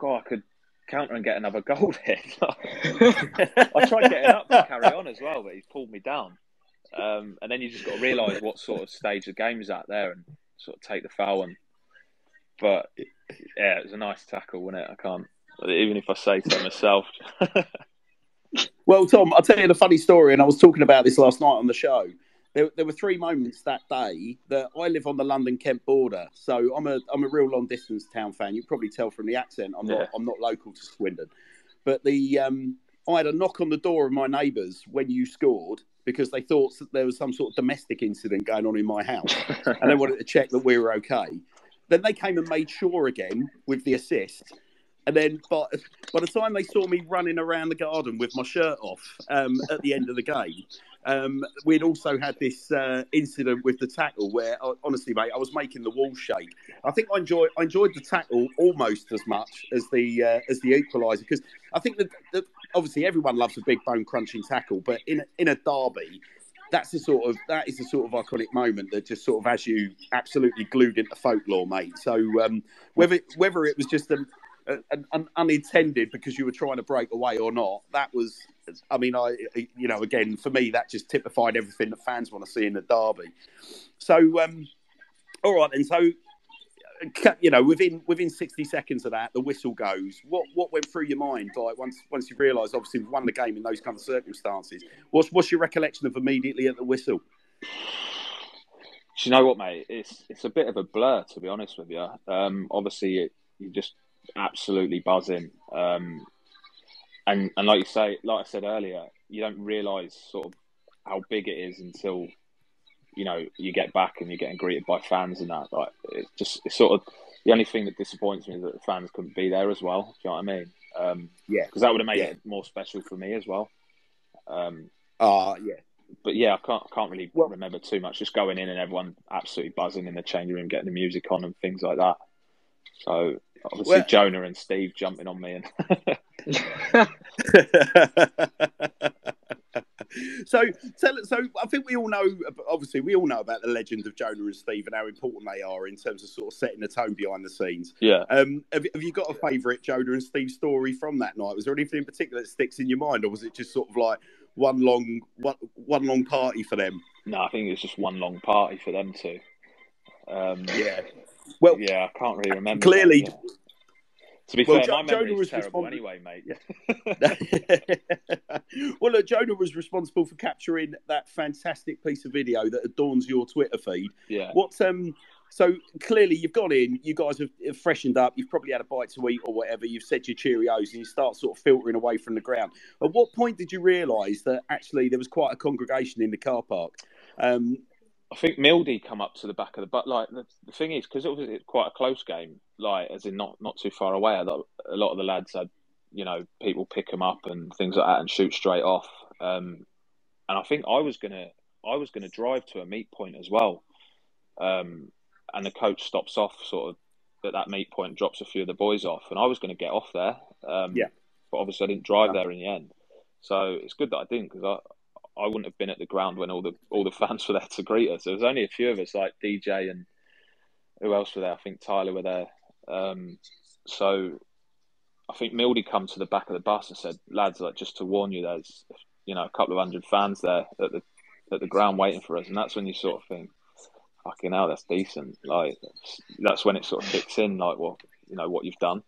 God, I could counter and get another goal here. I tried getting up to carry on as well, but he pulled me down. Um, and then you just got to realise what sort of stage the game's at there, and sort of take the foul. And but yeah, it was a nice tackle, wasn't it? I can't. Even if I say so myself. Well, Tom, I'll tell you the funny story, and I was talking about this last night on the show. There, there were three moments that day that I live on the London Kent border, so I'm a I'm a real long distance town fan. You probably tell from the accent. I'm Yeah. not I'm not local to Swindon, but the um, I had a knock on the door of my neighbours when you scored because they thought that there was some sort of domestic incident going on in my house, and they wanted to check that we were okay. Then they came and made sure again with the assist. And then by, by the time they saw me running around the garden with my shirt off um, at the end of the game, um, we'd also had this uh, incident with the tackle where, honestly, mate, I was making the wall shake. I think I enjoyed I enjoyed the tackle almost as much as the uh, as the equaliser because I think that, that obviously everyone loves a big bone crunching tackle, but in a, in a derby, that's the sort of that is the sort of iconic moment that just sort of has you absolutely glued into folklore, mate. So um, whether whether it was just an, an, an, unintended because you were trying to break away or not, that was. I mean, I you know again for me that just typified everything that fans want to see in the derby. So um, all right, and so you know, within within sixty seconds of that, the whistle goes. What what went through your mind, like once once you realised, obviously, we've won the game in those kind of circumstances? What's what's your recollection of immediately at the whistle? Do you know what, mate? It's it's a bit of a blur, to be honest with you. Um, obviously, it, you just absolutely buzzing, um, and and like you say, like I said earlier, you don't realise sort of how big it is until you know you get back and you're getting greeted by fans and that. Like it's just it's sort of the only thing that disappoints me is that the fans couldn't be there as well. Do you know what I mean? Um, yeah, because that would have made yeah. it more special for me as well. Um, uh, yeah. But yeah, I can't I can't really well, remember too much. Just going in and everyone absolutely buzzing in the changing room, getting the music on and things like that. So obviously well, Jonah and Steve jumping on me and. so, so, so I think we all know. Obviously, we all know about the legend of Jonah and Steve and how important they are in terms of sort of setting the tone behind the scenes. Yeah. Um, have, have you got a favourite Jonah and Steve story from that night? Was there anything in particular that sticks in your mind, or was it just sort of like one long one, one long party for them? No, I think it was just one long party for them too. Um, yeah. Well, yeah, I can't really remember. Clearly, that, yeah. To be well, fair, jo- my memory was terrible anyway, mate. well, look, Jonah was responsible for capturing that fantastic piece of video that adorns your Twitter feed. Yeah. What um so clearly you've gone in, you guys have freshened up, you've probably had a bite to eat or whatever, you've said your Cheerios and you start sort of filtering away from the ground. At what point did you realise that actually there was quite a congregation in the car park? Um, I think Mildy come up to the back of the but like the, the thing is because it was quite a close game, like as in not not too far away. A lot, a lot of the lads had, you know, people pick them up and things like that and shoot straight off. Um, and I think I was gonna I was gonna drive to a meet point as well. Um, and the coach stops off sort of at that meet point, drops a few of the boys off, and I was going to get off there. Um, yeah, but obviously I didn't drive there in the end. So it's good that I didn't because I I wouldn't have been at the ground when all the all the fans were there to greet us. There was only a few of us, like DJ and who else were there? I think Tyler were there. Um, so I think Mildy come to the back of the bus and said, "Lads, like just to warn you, there's you know a couple of hundred fans there at the at the ground waiting for us." And that's when you sort of think, "Fucking hell, that's decent." Like that's, when it sort of kicks in, like, well, you know what you've done.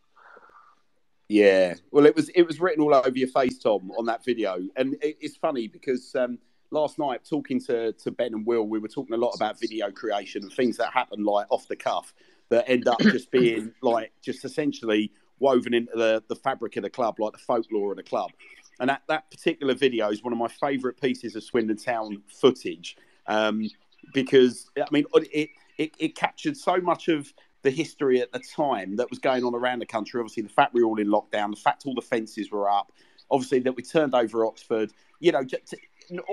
Yeah, well, it was it was written all over your face, Tom, on that video, and it, it's funny because um, last night talking to to Ben and Will, we were talking a lot about video creation and things that happen like off the cuff that end up just being like just essentially woven into the the fabric of the club, like the folklore of the club. And that that particular video is one of my favourite pieces of Swindon Town footage um, because I mean it, it it captured so much of the history at the time that was going on around the country. Obviously, the fact we were all in lockdown, the fact all the fences were up, obviously that we turned over Oxford. You know, just,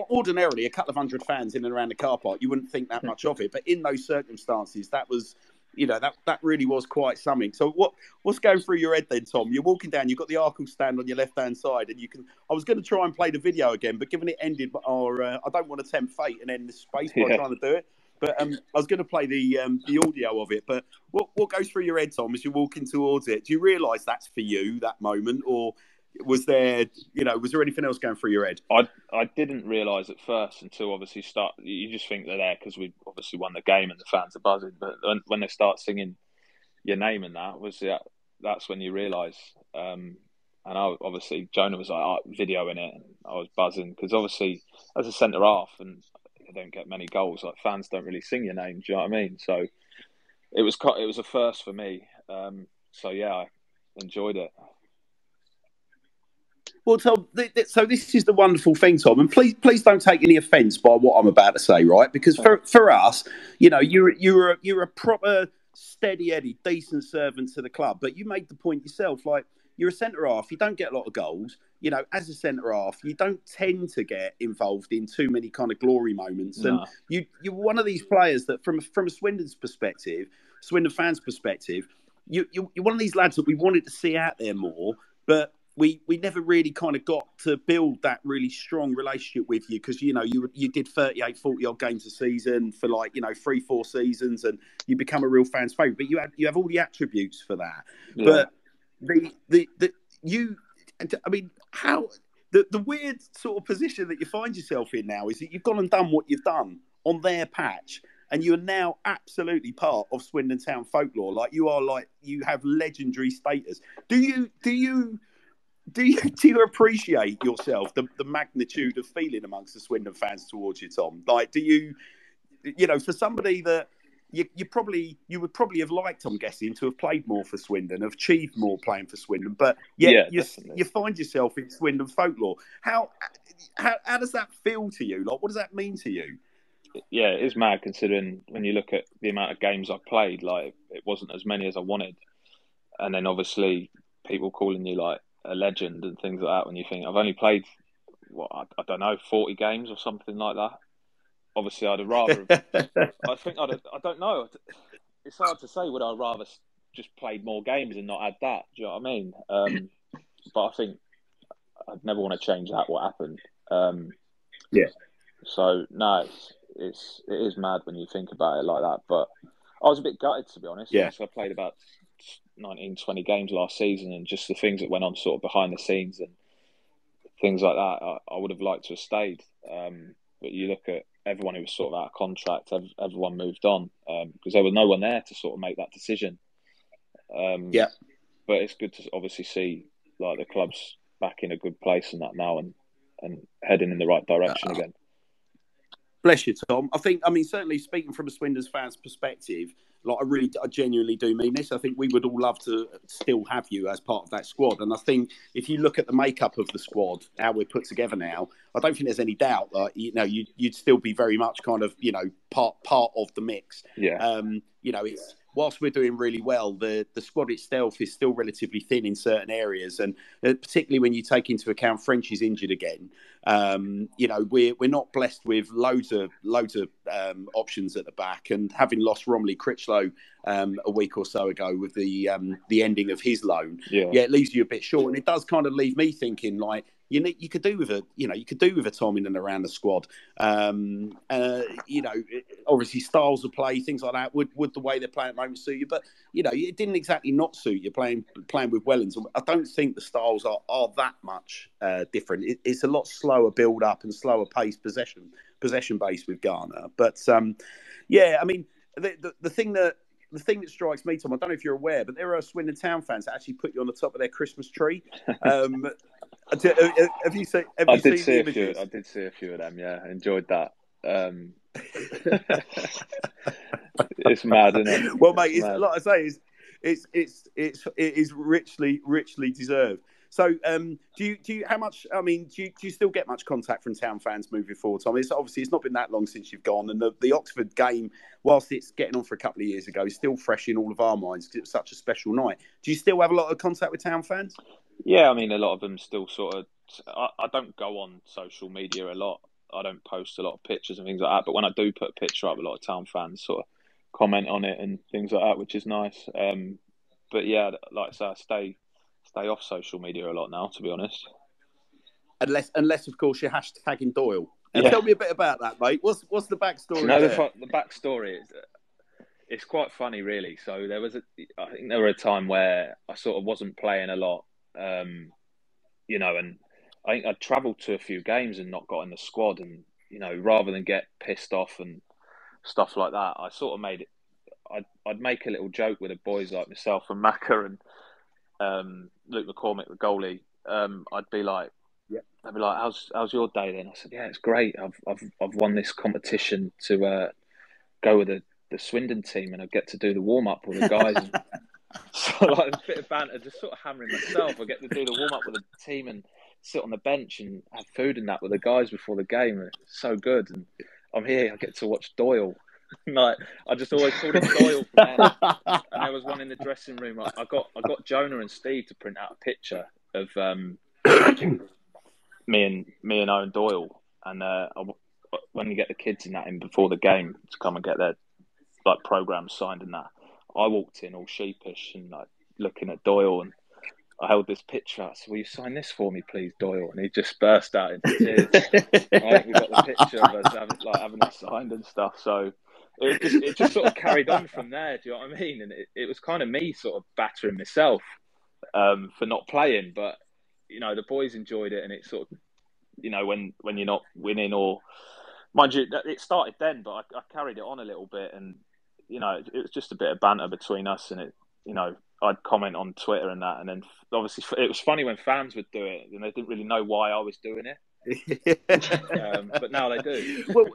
ordinarily a couple of hundred fans in and around the car park, you wouldn't think that much of it. But in those circumstances, that was, you know, that that really was quite something. So what what's going through your head then, Tom? You're walking down, you've got the Arkle stand on your left hand side, and you can. I was going to try and play the video again, but given it ended, or uh, I don't want to tempt fate and end the space by yeah. trying to do it. But um, I was going to play the um, the audio of it. But what what goes through your head, Tom, as you're walking towards it? Do you realise that's for you that moment, or was there you know was there anything else going through your head? I I didn't realise at first until obviously start. You just think they're there because we obviously won the game and the fans are buzzing. But when, when they start singing your name and that was that's when you realise. Um, and I obviously Jonah was like oh, videoing it, and I was buzzing because obviously as a centre half and don't get many goals. Like fans don't really sing your name. Do you know what I mean? So it was it was a first for me. Um, so yeah, I enjoyed it. Well, Tom, th- th- so this is the wonderful thing, Tom, and please, please don't take any offence by what I'm about to say, right? Because for, for us, you know, you're you're a, you're a proper steady Eddie, decent servant to the club, but you made the point yourself, like you're a centre half, you don't get a lot of goals. You know, as a centre half, you don't tend to get involved in too many kind of glory moments, and No. you you're one of these players that, from from a Swindon's perspective, Swindon fans' perspective, you, you you're one of these lads that we wanted to see out there more, but we we never really kind of got to build that really strong relationship with you because you know you you did 38 40 odd games a season for like you know three four seasons and you become a real fan's favorite but you have you have all the attributes for that Yeah. but the the the you i mean how the the weird sort of position that you find yourself in now is that you've gone and done what you've done on their patch and you are now absolutely part of Swindon Town folklore. Like you are, like you have legendary status. Do you? Do you? Do you? Do you appreciate yourself the, the magnitude of feeling amongst the Swindon fans towards you, Tom? Like, do you? You know, for somebody that you, you probably you would probably have liked, I'm guessing, to have played more for Swindon, have achieved more playing for Swindon, but yet Yeah, you definitely. you find yourself in Swindon folklore. How, how how does that feel to you? Like, what does that mean to you? yeah, it is mad considering when you look at the amount of games I played, like it wasn't as many as I wanted. And then obviously people calling you like a legend and things like that when you think I've only played what I, I don't know, forty games or something like that. Obviously I'd have rather I think I'd have, I don't know. It's hard to say would I rather just played more games and not had that. Do you know what I mean? Um, but I think I'd never want to change that. What happened? Um, Yeah. So no, it's, it's it is mad when you think about it like that. But I was a bit gutted to be honest. Yeah. I played about 19, 20 games last season, and just the things that went on sort of behind the scenes and things like that, I, I would have liked to have stayed. Um, but you look at everyone who was sort of out of contract, ev- everyone moved on because there was no one there to sort of make that decision. Um, Yeah. But it's good to obviously see like the club's back in a good place and that now, and and heading in the right direction Uh, again. Bless you, Tom. I think, I mean, certainly speaking from a Swindon's fans' perspective, like I really, I genuinely do mean this. I think we would all love to still have you as part of that squad. And I think if you look at the makeup of the squad, how we're put together now, I don't think there's any doubt that you know you, you'd still be very much kind of you know part part of the mix. Yeah. Um, you know, it's whilst we're doing really well, the the squad itself is still relatively thin in certain areas, and uh, particularly when you take into account French is injured again. Um, you know, we're we're not blessed with loads of loads of um, options at the back, and having lost Romoney Crichlow um, a week or so ago with the um, the ending of his loan, yeah. yeah, it leaves you a bit short, and it does kind of leave me thinking like you need, you could do with a you know you could do with a Tom in and around the squad. Um, uh, you know, obviously styles of play, things like that. Would would the way they're playing at the moment suit you? But you know, it didn't exactly not suit you playing playing with Wellens. I don't think the styles are are that much uh, different. It, it's a lot slower build up and slower pace possession possession base with Garner. But um, yeah, I mean the, the the thing that the thing that strikes me, Tom, I don't know if you're aware, but there are Swindon Town fans that actually put you on the top of their Christmas tree. Um, have you seen? Have you I did seen see a few. I did see a few of them. Yeah, I enjoyed that. Um, it's mad, isn't it? well, mate, it's, mad. like I say, it's it's it's it's it is richly richly deserved. So, um, do you do you how much? I mean, do you, do you still get much contact from town fans moving forward, Tom? It's obviously it's not been that long since you've gone, and the, the Oxford game, whilst it's getting on for a couple of years ago, is still fresh in all of our minds because it was such a special night. Do you still have a lot of contact with town fans? Yeah, I mean, a lot of them still sort of. I, I don't go on social media a lot. I don't post a lot of pictures and things like that. But when I do put a picture up, a lot of town fans sort of comment on it and things like that, which is nice. Um, but yeah, like I say, I stay stay off social media a lot now, to be honest. Unless, unless of course you're hashtagging Doyle. Yeah. tell me a bit about that, mate. What's what's the backstory? Do you know the, the backstory is it's quite funny really so there was a i think there were a time where i sort of wasn't playing a lot um you know and i think i'd travelled to a few games and not got in the squad and you know rather than get pissed off and stuff like that i sort of made it i'd, I'd make a little joke with the boys like myself and Macca and um luke mccormick the goalie um i'd be like Yeah. They'd be like, "How's how's your day?" Then I said, "Yeah, it's great. I've I've I've won this competition to uh, go with the, the Swindon team, and I get to do the warm up with the guys." so like a bit of banter, just sort of hammering myself. I get to do the warm up with the team, and sit on the bench and have food and that with the guys before the game. It's so good. And I'm here. I get to watch Doyle. like I just always called him Doyle. And there was one in the dressing room. I, I got I got Jonah and Steve to print out a picture of um, me and me and Eoin Doyle. And uh, I, when you get the kids and that in before the game to come and get their like programs signed and that, I walked in all sheepish and like looking at Doyle and I held this picture out. So will you sign this for me, please, Doyle? And he just burst out into tears. right, we got the picture of us having, like having it signed and stuff. So it just it just sort of carried on from there. Do you know what I mean? And it, it was kind of me sort of battering myself um, for not playing, but you know the boys enjoyed it, and it sort of you know when when you're not winning or mind you, it started then, but I, I carried it on a little bit, and you know it, was just a bit of banter between us, and it you know I'd comment on Twitter and that, and then obviously it was funny when fans would do it, and they didn't really know why I was doing it. um, but now they do. well,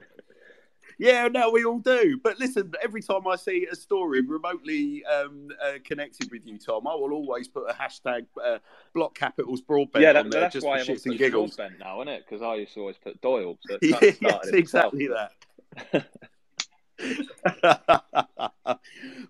yeah, no, we all do. But listen, every time I see a story remotely um, uh, connected with you, Tom, I will always put a hashtag uh, block capitals broadbent yeah, that, on there that's just why for I'm shits and giggles. now, isn't it? Because I used to always put Doyle. So yeah, yes, exactly that. but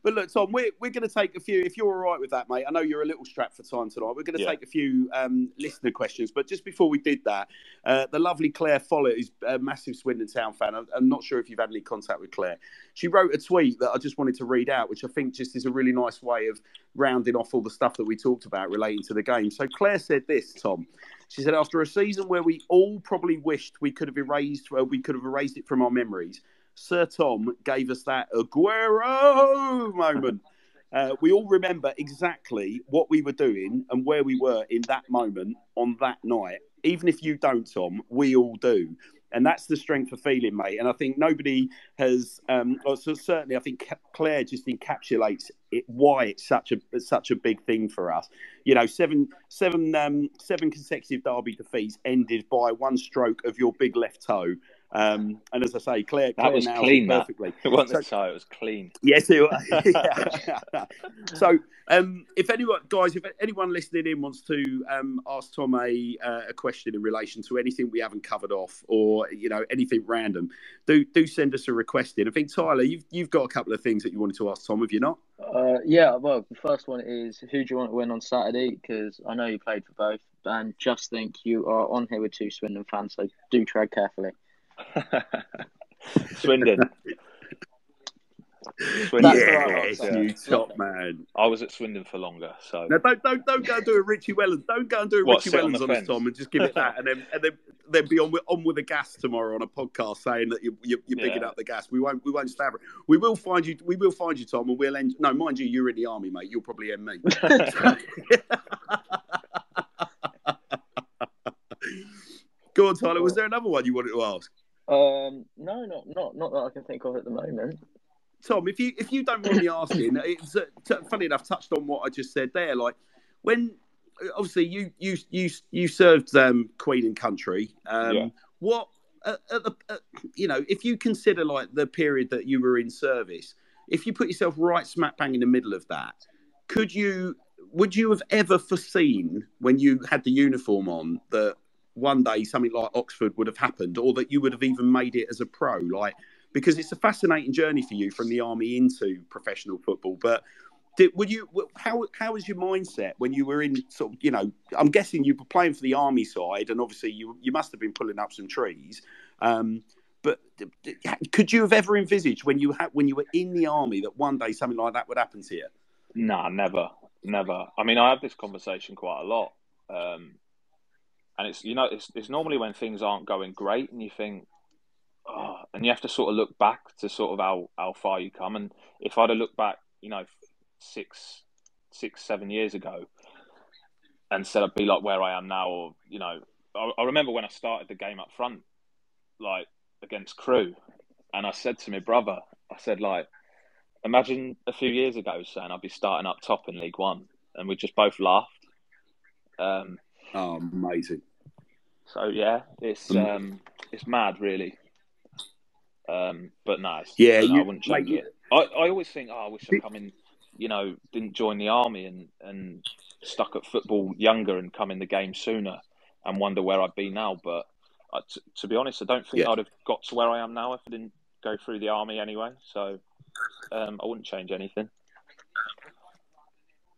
look, Tom, we're, we're going to take a few. If you're all right with that, mate, I know you're a little strapped for time tonight. We're going to Yeah. take a few um, listener questions. But just before we did that, uh, the lovely Claire Follett, who's a massive Swindon Town fan, I'm, I'm not sure if you've had any contact with Claire. She wrote a tweet that I just wanted to read out, which I think just is a really nice way of rounding off all the stuff that we talked about relating to the game. So Claire said this, Tom. She said, after a season where we all probably wished we could have erased, uh, we could have erased it from our memories, Sir Tom gave us that Aguero moment. Uh, we all remember exactly what we were doing and where we were in that moment on that night. Even if you don't, Tom, we all do. And that's the strength of feeling, mate. And I think nobody has, um, so certainly, I think Claire just encapsulates it, why it's such a it's such a big thing for us. You know, seven seven um, seven consecutive derby defeats ended by one stroke of your big left toe. Um, and as I say, Claire, That was nails it clean, that. perfectly. It wasn't So- a it was clean. Yes, it yeah. so, um, if anyone, guys, if anyone listening in wants to um, ask Tom a, uh, a question in relation to anything we haven't covered off, or you know anything random, do do send us a request in. I think Tyler, you've you've got a couple of things that you wanted to ask Tom, have you not? Uh, yeah, well, the first one is who do you want to win on Saturday? Because I know you played for both, and just think you are on here with two Swindon fans, so do tread carefully. Swindon. Swindon. yes, answer. you top man. I was at Swindon for longer, so Now don't don't don't go and do a Richie Wellens. Don't go and do a What, Richie on Wellens on fence? Tom, and just give it that, and then and then then be on with on with the gas tomorrow on a podcast saying that you, you, you're picking Yeah. up the gas. We won't we won't stab it. We will find you. We will find you, Tom, and we'll end. No, mind you, you're in the army, mate. You'll probably end me. Go on, Tyler. Was there another one you wanted to ask? Um, no, not not not that I can think of at the moment. Tom, if you if you don't mind me asking, it's uh, t- funny enough touched on what I just said there. Like when obviously you you you you served um, Queen and Country. Um, Yeah. What at, at the at, you know if you consider like the period that you were in service, if you put yourself right smack bang in the middle of that, could you would you have ever foreseen when you had the uniform on that one day something like Oxford would have happened, or that you would have even made it as a pro? Like because it's a fascinating journey for you from the army into professional football. But did, would you? How how was your mindset when you were in sort of? You know, I'm guessing you were playing for the army side, and obviously you you must have been pulling up some trees. Um, but could you have ever envisaged when you had when you were in the army that one day something like that would happen to you? Nah, never, never. I mean, I have this conversation quite a lot, um, and it's you know it's it's normally when things aren't going great, and you think, oh, and you have to sort of look back to sort of how how far you come. And if I'd have looked back, you know, six, six, seven years ago, and said I'd be like where I am now, or you know, I, I remember when I started the game up front, like against Crewe, and I said to my brother, I said like imagine a few years ago saying I'd be starting up top in League One, and we just both laughed. Um, Oh, amazing! so yeah, it's um, it's mad, really. Um, but nice. Yeah, no, I wouldn't like, change it. I, I always think, oh, I wish I'd come in, you know, didn't join the army and and stuck at football younger and come in the game sooner. and wonder where I'd be now. But uh, t- to be honest, I don't think Yeah. I'd have got to where I am now if I didn't go through the army anyway. So um, I wouldn't change anything.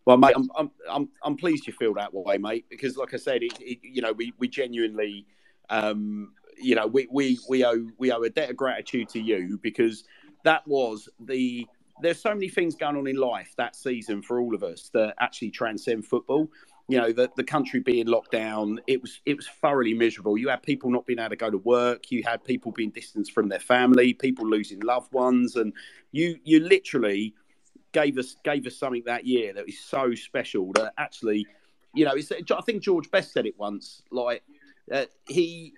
Well, mate, I'm, I'm, I'm, I'm pleased you feel that way, mate, because like I said, it, it, you know, we, we genuinely, um, you know, we, we, we owe, we owe a debt of gratitude to you because that was the, there's so many things going on in life that season for all of us that actually transcend football. You know, the, the country being locked down, it was, it was thoroughly miserable. You had people not being able to go to work. You had people being distanced from their family, people losing loved ones. And you, you literally, gave us gave us something that year that was so special that actually, you know, it's, I think George Best said it once. Like uh, he,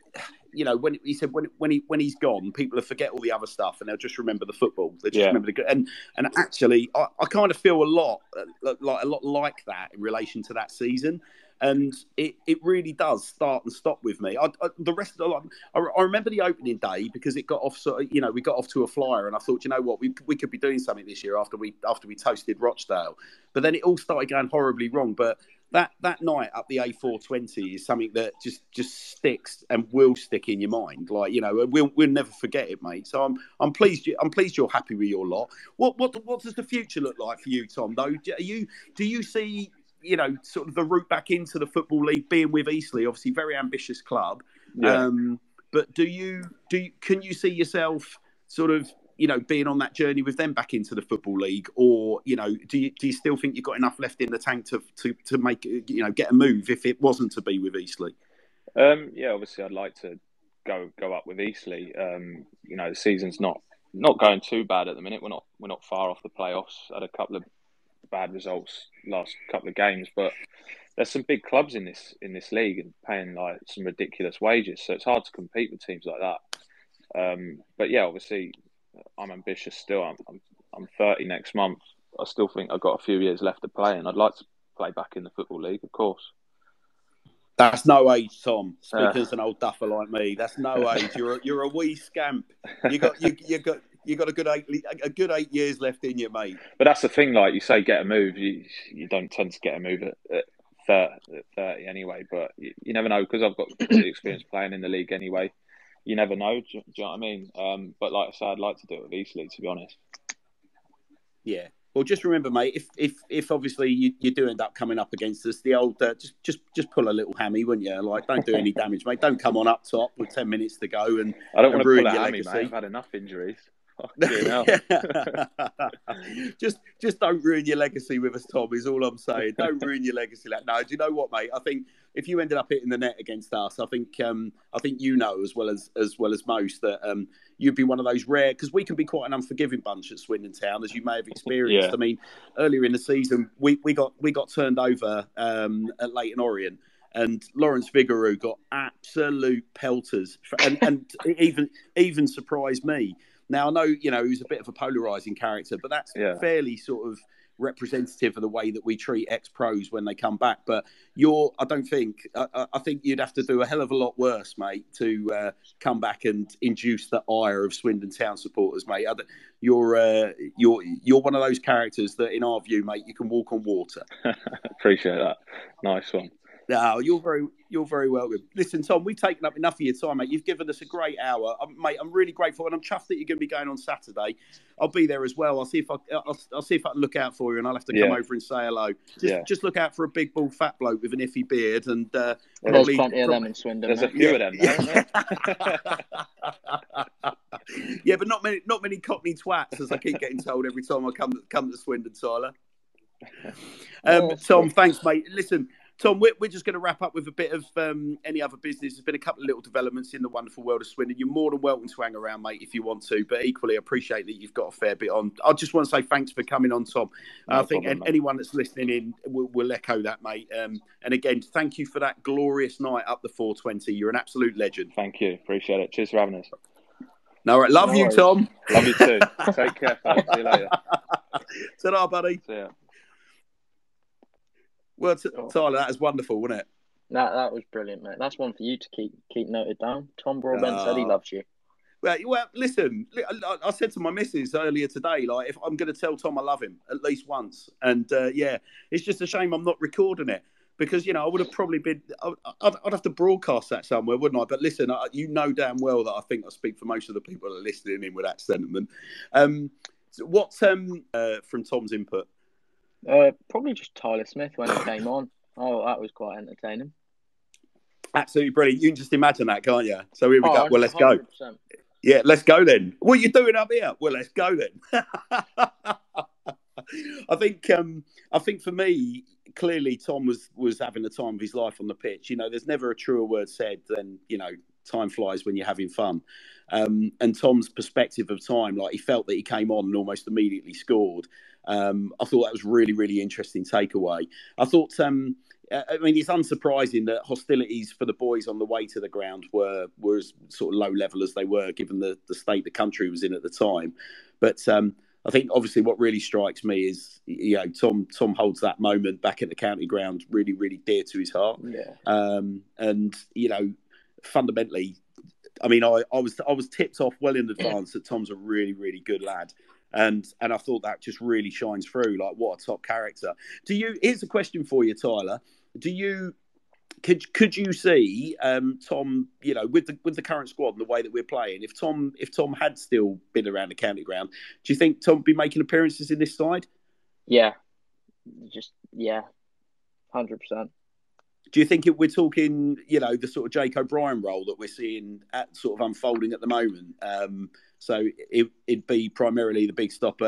you know, when he said when when he when he's gone, people will forget all the other stuff and they'll just remember the football. They just Yeah. remember the good. And and actually, I, I kind of feel a lot uh, like a lot like that in relation to that season. And it, it really does start and stop with me. I, I, the rest of the I, I remember the opening day because it got off. Of, you know, we got off to a flyer, and I thought, you know what, we, we could be doing something this year after we after we toasted Rochdale. But then it all started going horribly wrong. But that that night up the A420 is something that just just sticks and will stick in your mind. Like you know, we'll we'll never forget it, mate. So I'm I'm pleased you I'm pleased you're happy with your lot. What what what does the future look like for you, Tom? Though, you do you see you know sort of the route back into the football league being with Eastleigh? Obviously, very ambitious club. Yeah. Um, but do you do you, can you see yourself sort of you know being on that journey with them back into the football league, or you know do you do you still think you've got enough left in the tank to to, to make you know get a move if it wasn't to be with Eastleigh? Um, yeah, obviously, I'd like to go go up with Eastleigh. Um, you know, the season's not not going too bad at the minute. We're not we're not far off the playoffs. Had a couple of bad results last couple of games, but there's some big clubs in this in this league and paying like some ridiculous wages. So it's hard to compete with teams like that. Um, but yeah, obviously, I'm ambitious still. I'm, I'm I'm 30 next month. I still think I've got a few years left to play, and I'd like to play back in the football league, of course. That's no age, Tom. Speaking Uh. as an old duffer like me, that's no age. You're a, you're a wee scamp. You got you, you got you got a good eight a good eight years left in you, mate. But that's the thing, like you say, get a move. You you don't tend to get a move at, at, 30, at 30 anyway. But you, you never know because I've got the experience playing in the league anyway. You never know. Do, you- do you know what I mean? Um, but like I said, I'd like to do it with Eastleigh, to be honest. Yeah. Well, just remember, mate. If if if obviously you, you do end up coming up against us, the old uh, just just just pull a little hammy, wouldn't you? Like, don't do any damage, mate. Don't come on up top with ten minutes to go and I don't And want to ruin pull a hammy, legacy. mate. I've had enough injuries. Just just don't ruin your legacy with us, Tom. Is all I'm saying. Don't ruin your legacy. Like, no, do you know what, mate? I think if you ended up hitting the net against us, I think um, I think you know as well as as well as most that um, you'd be one of those rare because we can be quite an unforgiving bunch at Swindon Town, as you may have experienced. Yeah. I mean, earlier in the season, we, we got we got turned over um, at Leyton Orient. And Lawrence Vigouroux got absolute pelters, and, and even even surprised me. Now I know you know he's a bit of a polarizing character, but that's Yeah. fairly sort of representative of the way that we treat ex pros when they come back. But you're, I don't think, I, I- think you'd have to do a hell of a lot worse, mate, to uh, come back and induce the ire of Swindon Town supporters, mate. You're, uh, you're, you're one of those characters that, in our view, mate, you can walk on water. Appreciate that. Nice one. No, you're very, you're very welcome. Listen, Tom, we've taken up enough of your time, mate. You've given us a great hour, um, mate. I'm really grateful, and I'm chuffed that you're going to be going on Saturday. I'll be there as well. I'll see if I, I'll, I'll see if I can look out for you, and I'll have to come Yeah. over and say hello. Just, Yeah. just look out for a big, bald, fat bloke with an iffy beard, and uh, There's probably- plenty of them in Swindon. There's a mate. few of them, there, isn't yeah, but not many, not many Cockney twats, as I keep getting told every time I come come to Swindon, Tyler. Um, Oh, Tom, thanks, mate. Listen, Tom, we're, we're just going to wrap up with a bit of um, any other business. There's been a couple of little developments in the wonderful world of Swindon. You're more than welcome to hang around, mate, if you want to. But equally, I appreciate that you've got a fair bit on. I just want to say thanks for coming on, Tom. No I think problem, anyone that's listening in will, will echo that, mate. Um, and again, thank you for that glorious night up the 420. You're an absolute legend. Thank you. Appreciate it. Cheers for having us. All right, love No you, worries. Tom. Love you too. Take care, folks. See you later. Ta-ra, buddy. See ya. Well, t-. Tyler, that was wonderful, wasn't it? That that was brilliant, mate. That's one for you to keep keep noted down. Tom Broadbent said he Ah. loves you. Well, well, listen. I, I said to my missus earlier today, like, if I'm going to tell Tom I love him at least once, and uh, yeah, it's just a shame I'm not recording it. because you know I would have probably been. I'd, I'd have to broadcast that somewhere, wouldn't I? But listen, I, you know damn well that I think I speak for most of the people that are listening in with that sentiment. Um, so what's um uh, from Tom's input? Uh, probably just Tyler Smith when he came on. Oh, that was quite entertaining. Absolutely brilliant. You can just imagine that, can't you? So here we Oh, go. Well, let's go. 100%. Yeah, let's go then. What are you doing up here? Well, let's go then. I think um, I think for me, clearly Tom was was having the time of his life on the pitch. You know, there's never a truer word said than you know, time flies when you're having fun. Um, and Tom's perspective of time, like he felt that he came on and almost immediately scored. Um, I thought that was really, really interesting takeaway. I thought, um, I mean, it's unsurprising that hostilities for the boys on the way to the ground were were as sort of low level as they were, given the, the state the country was in at the time. But um, I think obviously what really strikes me is, you know, Tom Tom holds that moment back at the county ground really, really dear to his heart. Yeah. Um, and you know, fundamentally, I mean, I, I was I was tipped off well in advance that Tom's a really really good lad, and and I thought that just really shines through. Like, what a top character. Do you? Here's a question for you, Tyler. Do you? Could could you see um, Tom? You know, with the with the current squad and the way that we're playing, if Tom if Tom had still been around the county ground, do you think Tom would be making appearances in this side? Yeah. Just, yeah. 100%. Do you think it, we're talking, you know, the sort of Jake O'Brien role that we're seeing at sort of unfolding at the moment? Um, so it, it'd be primarily the big stopper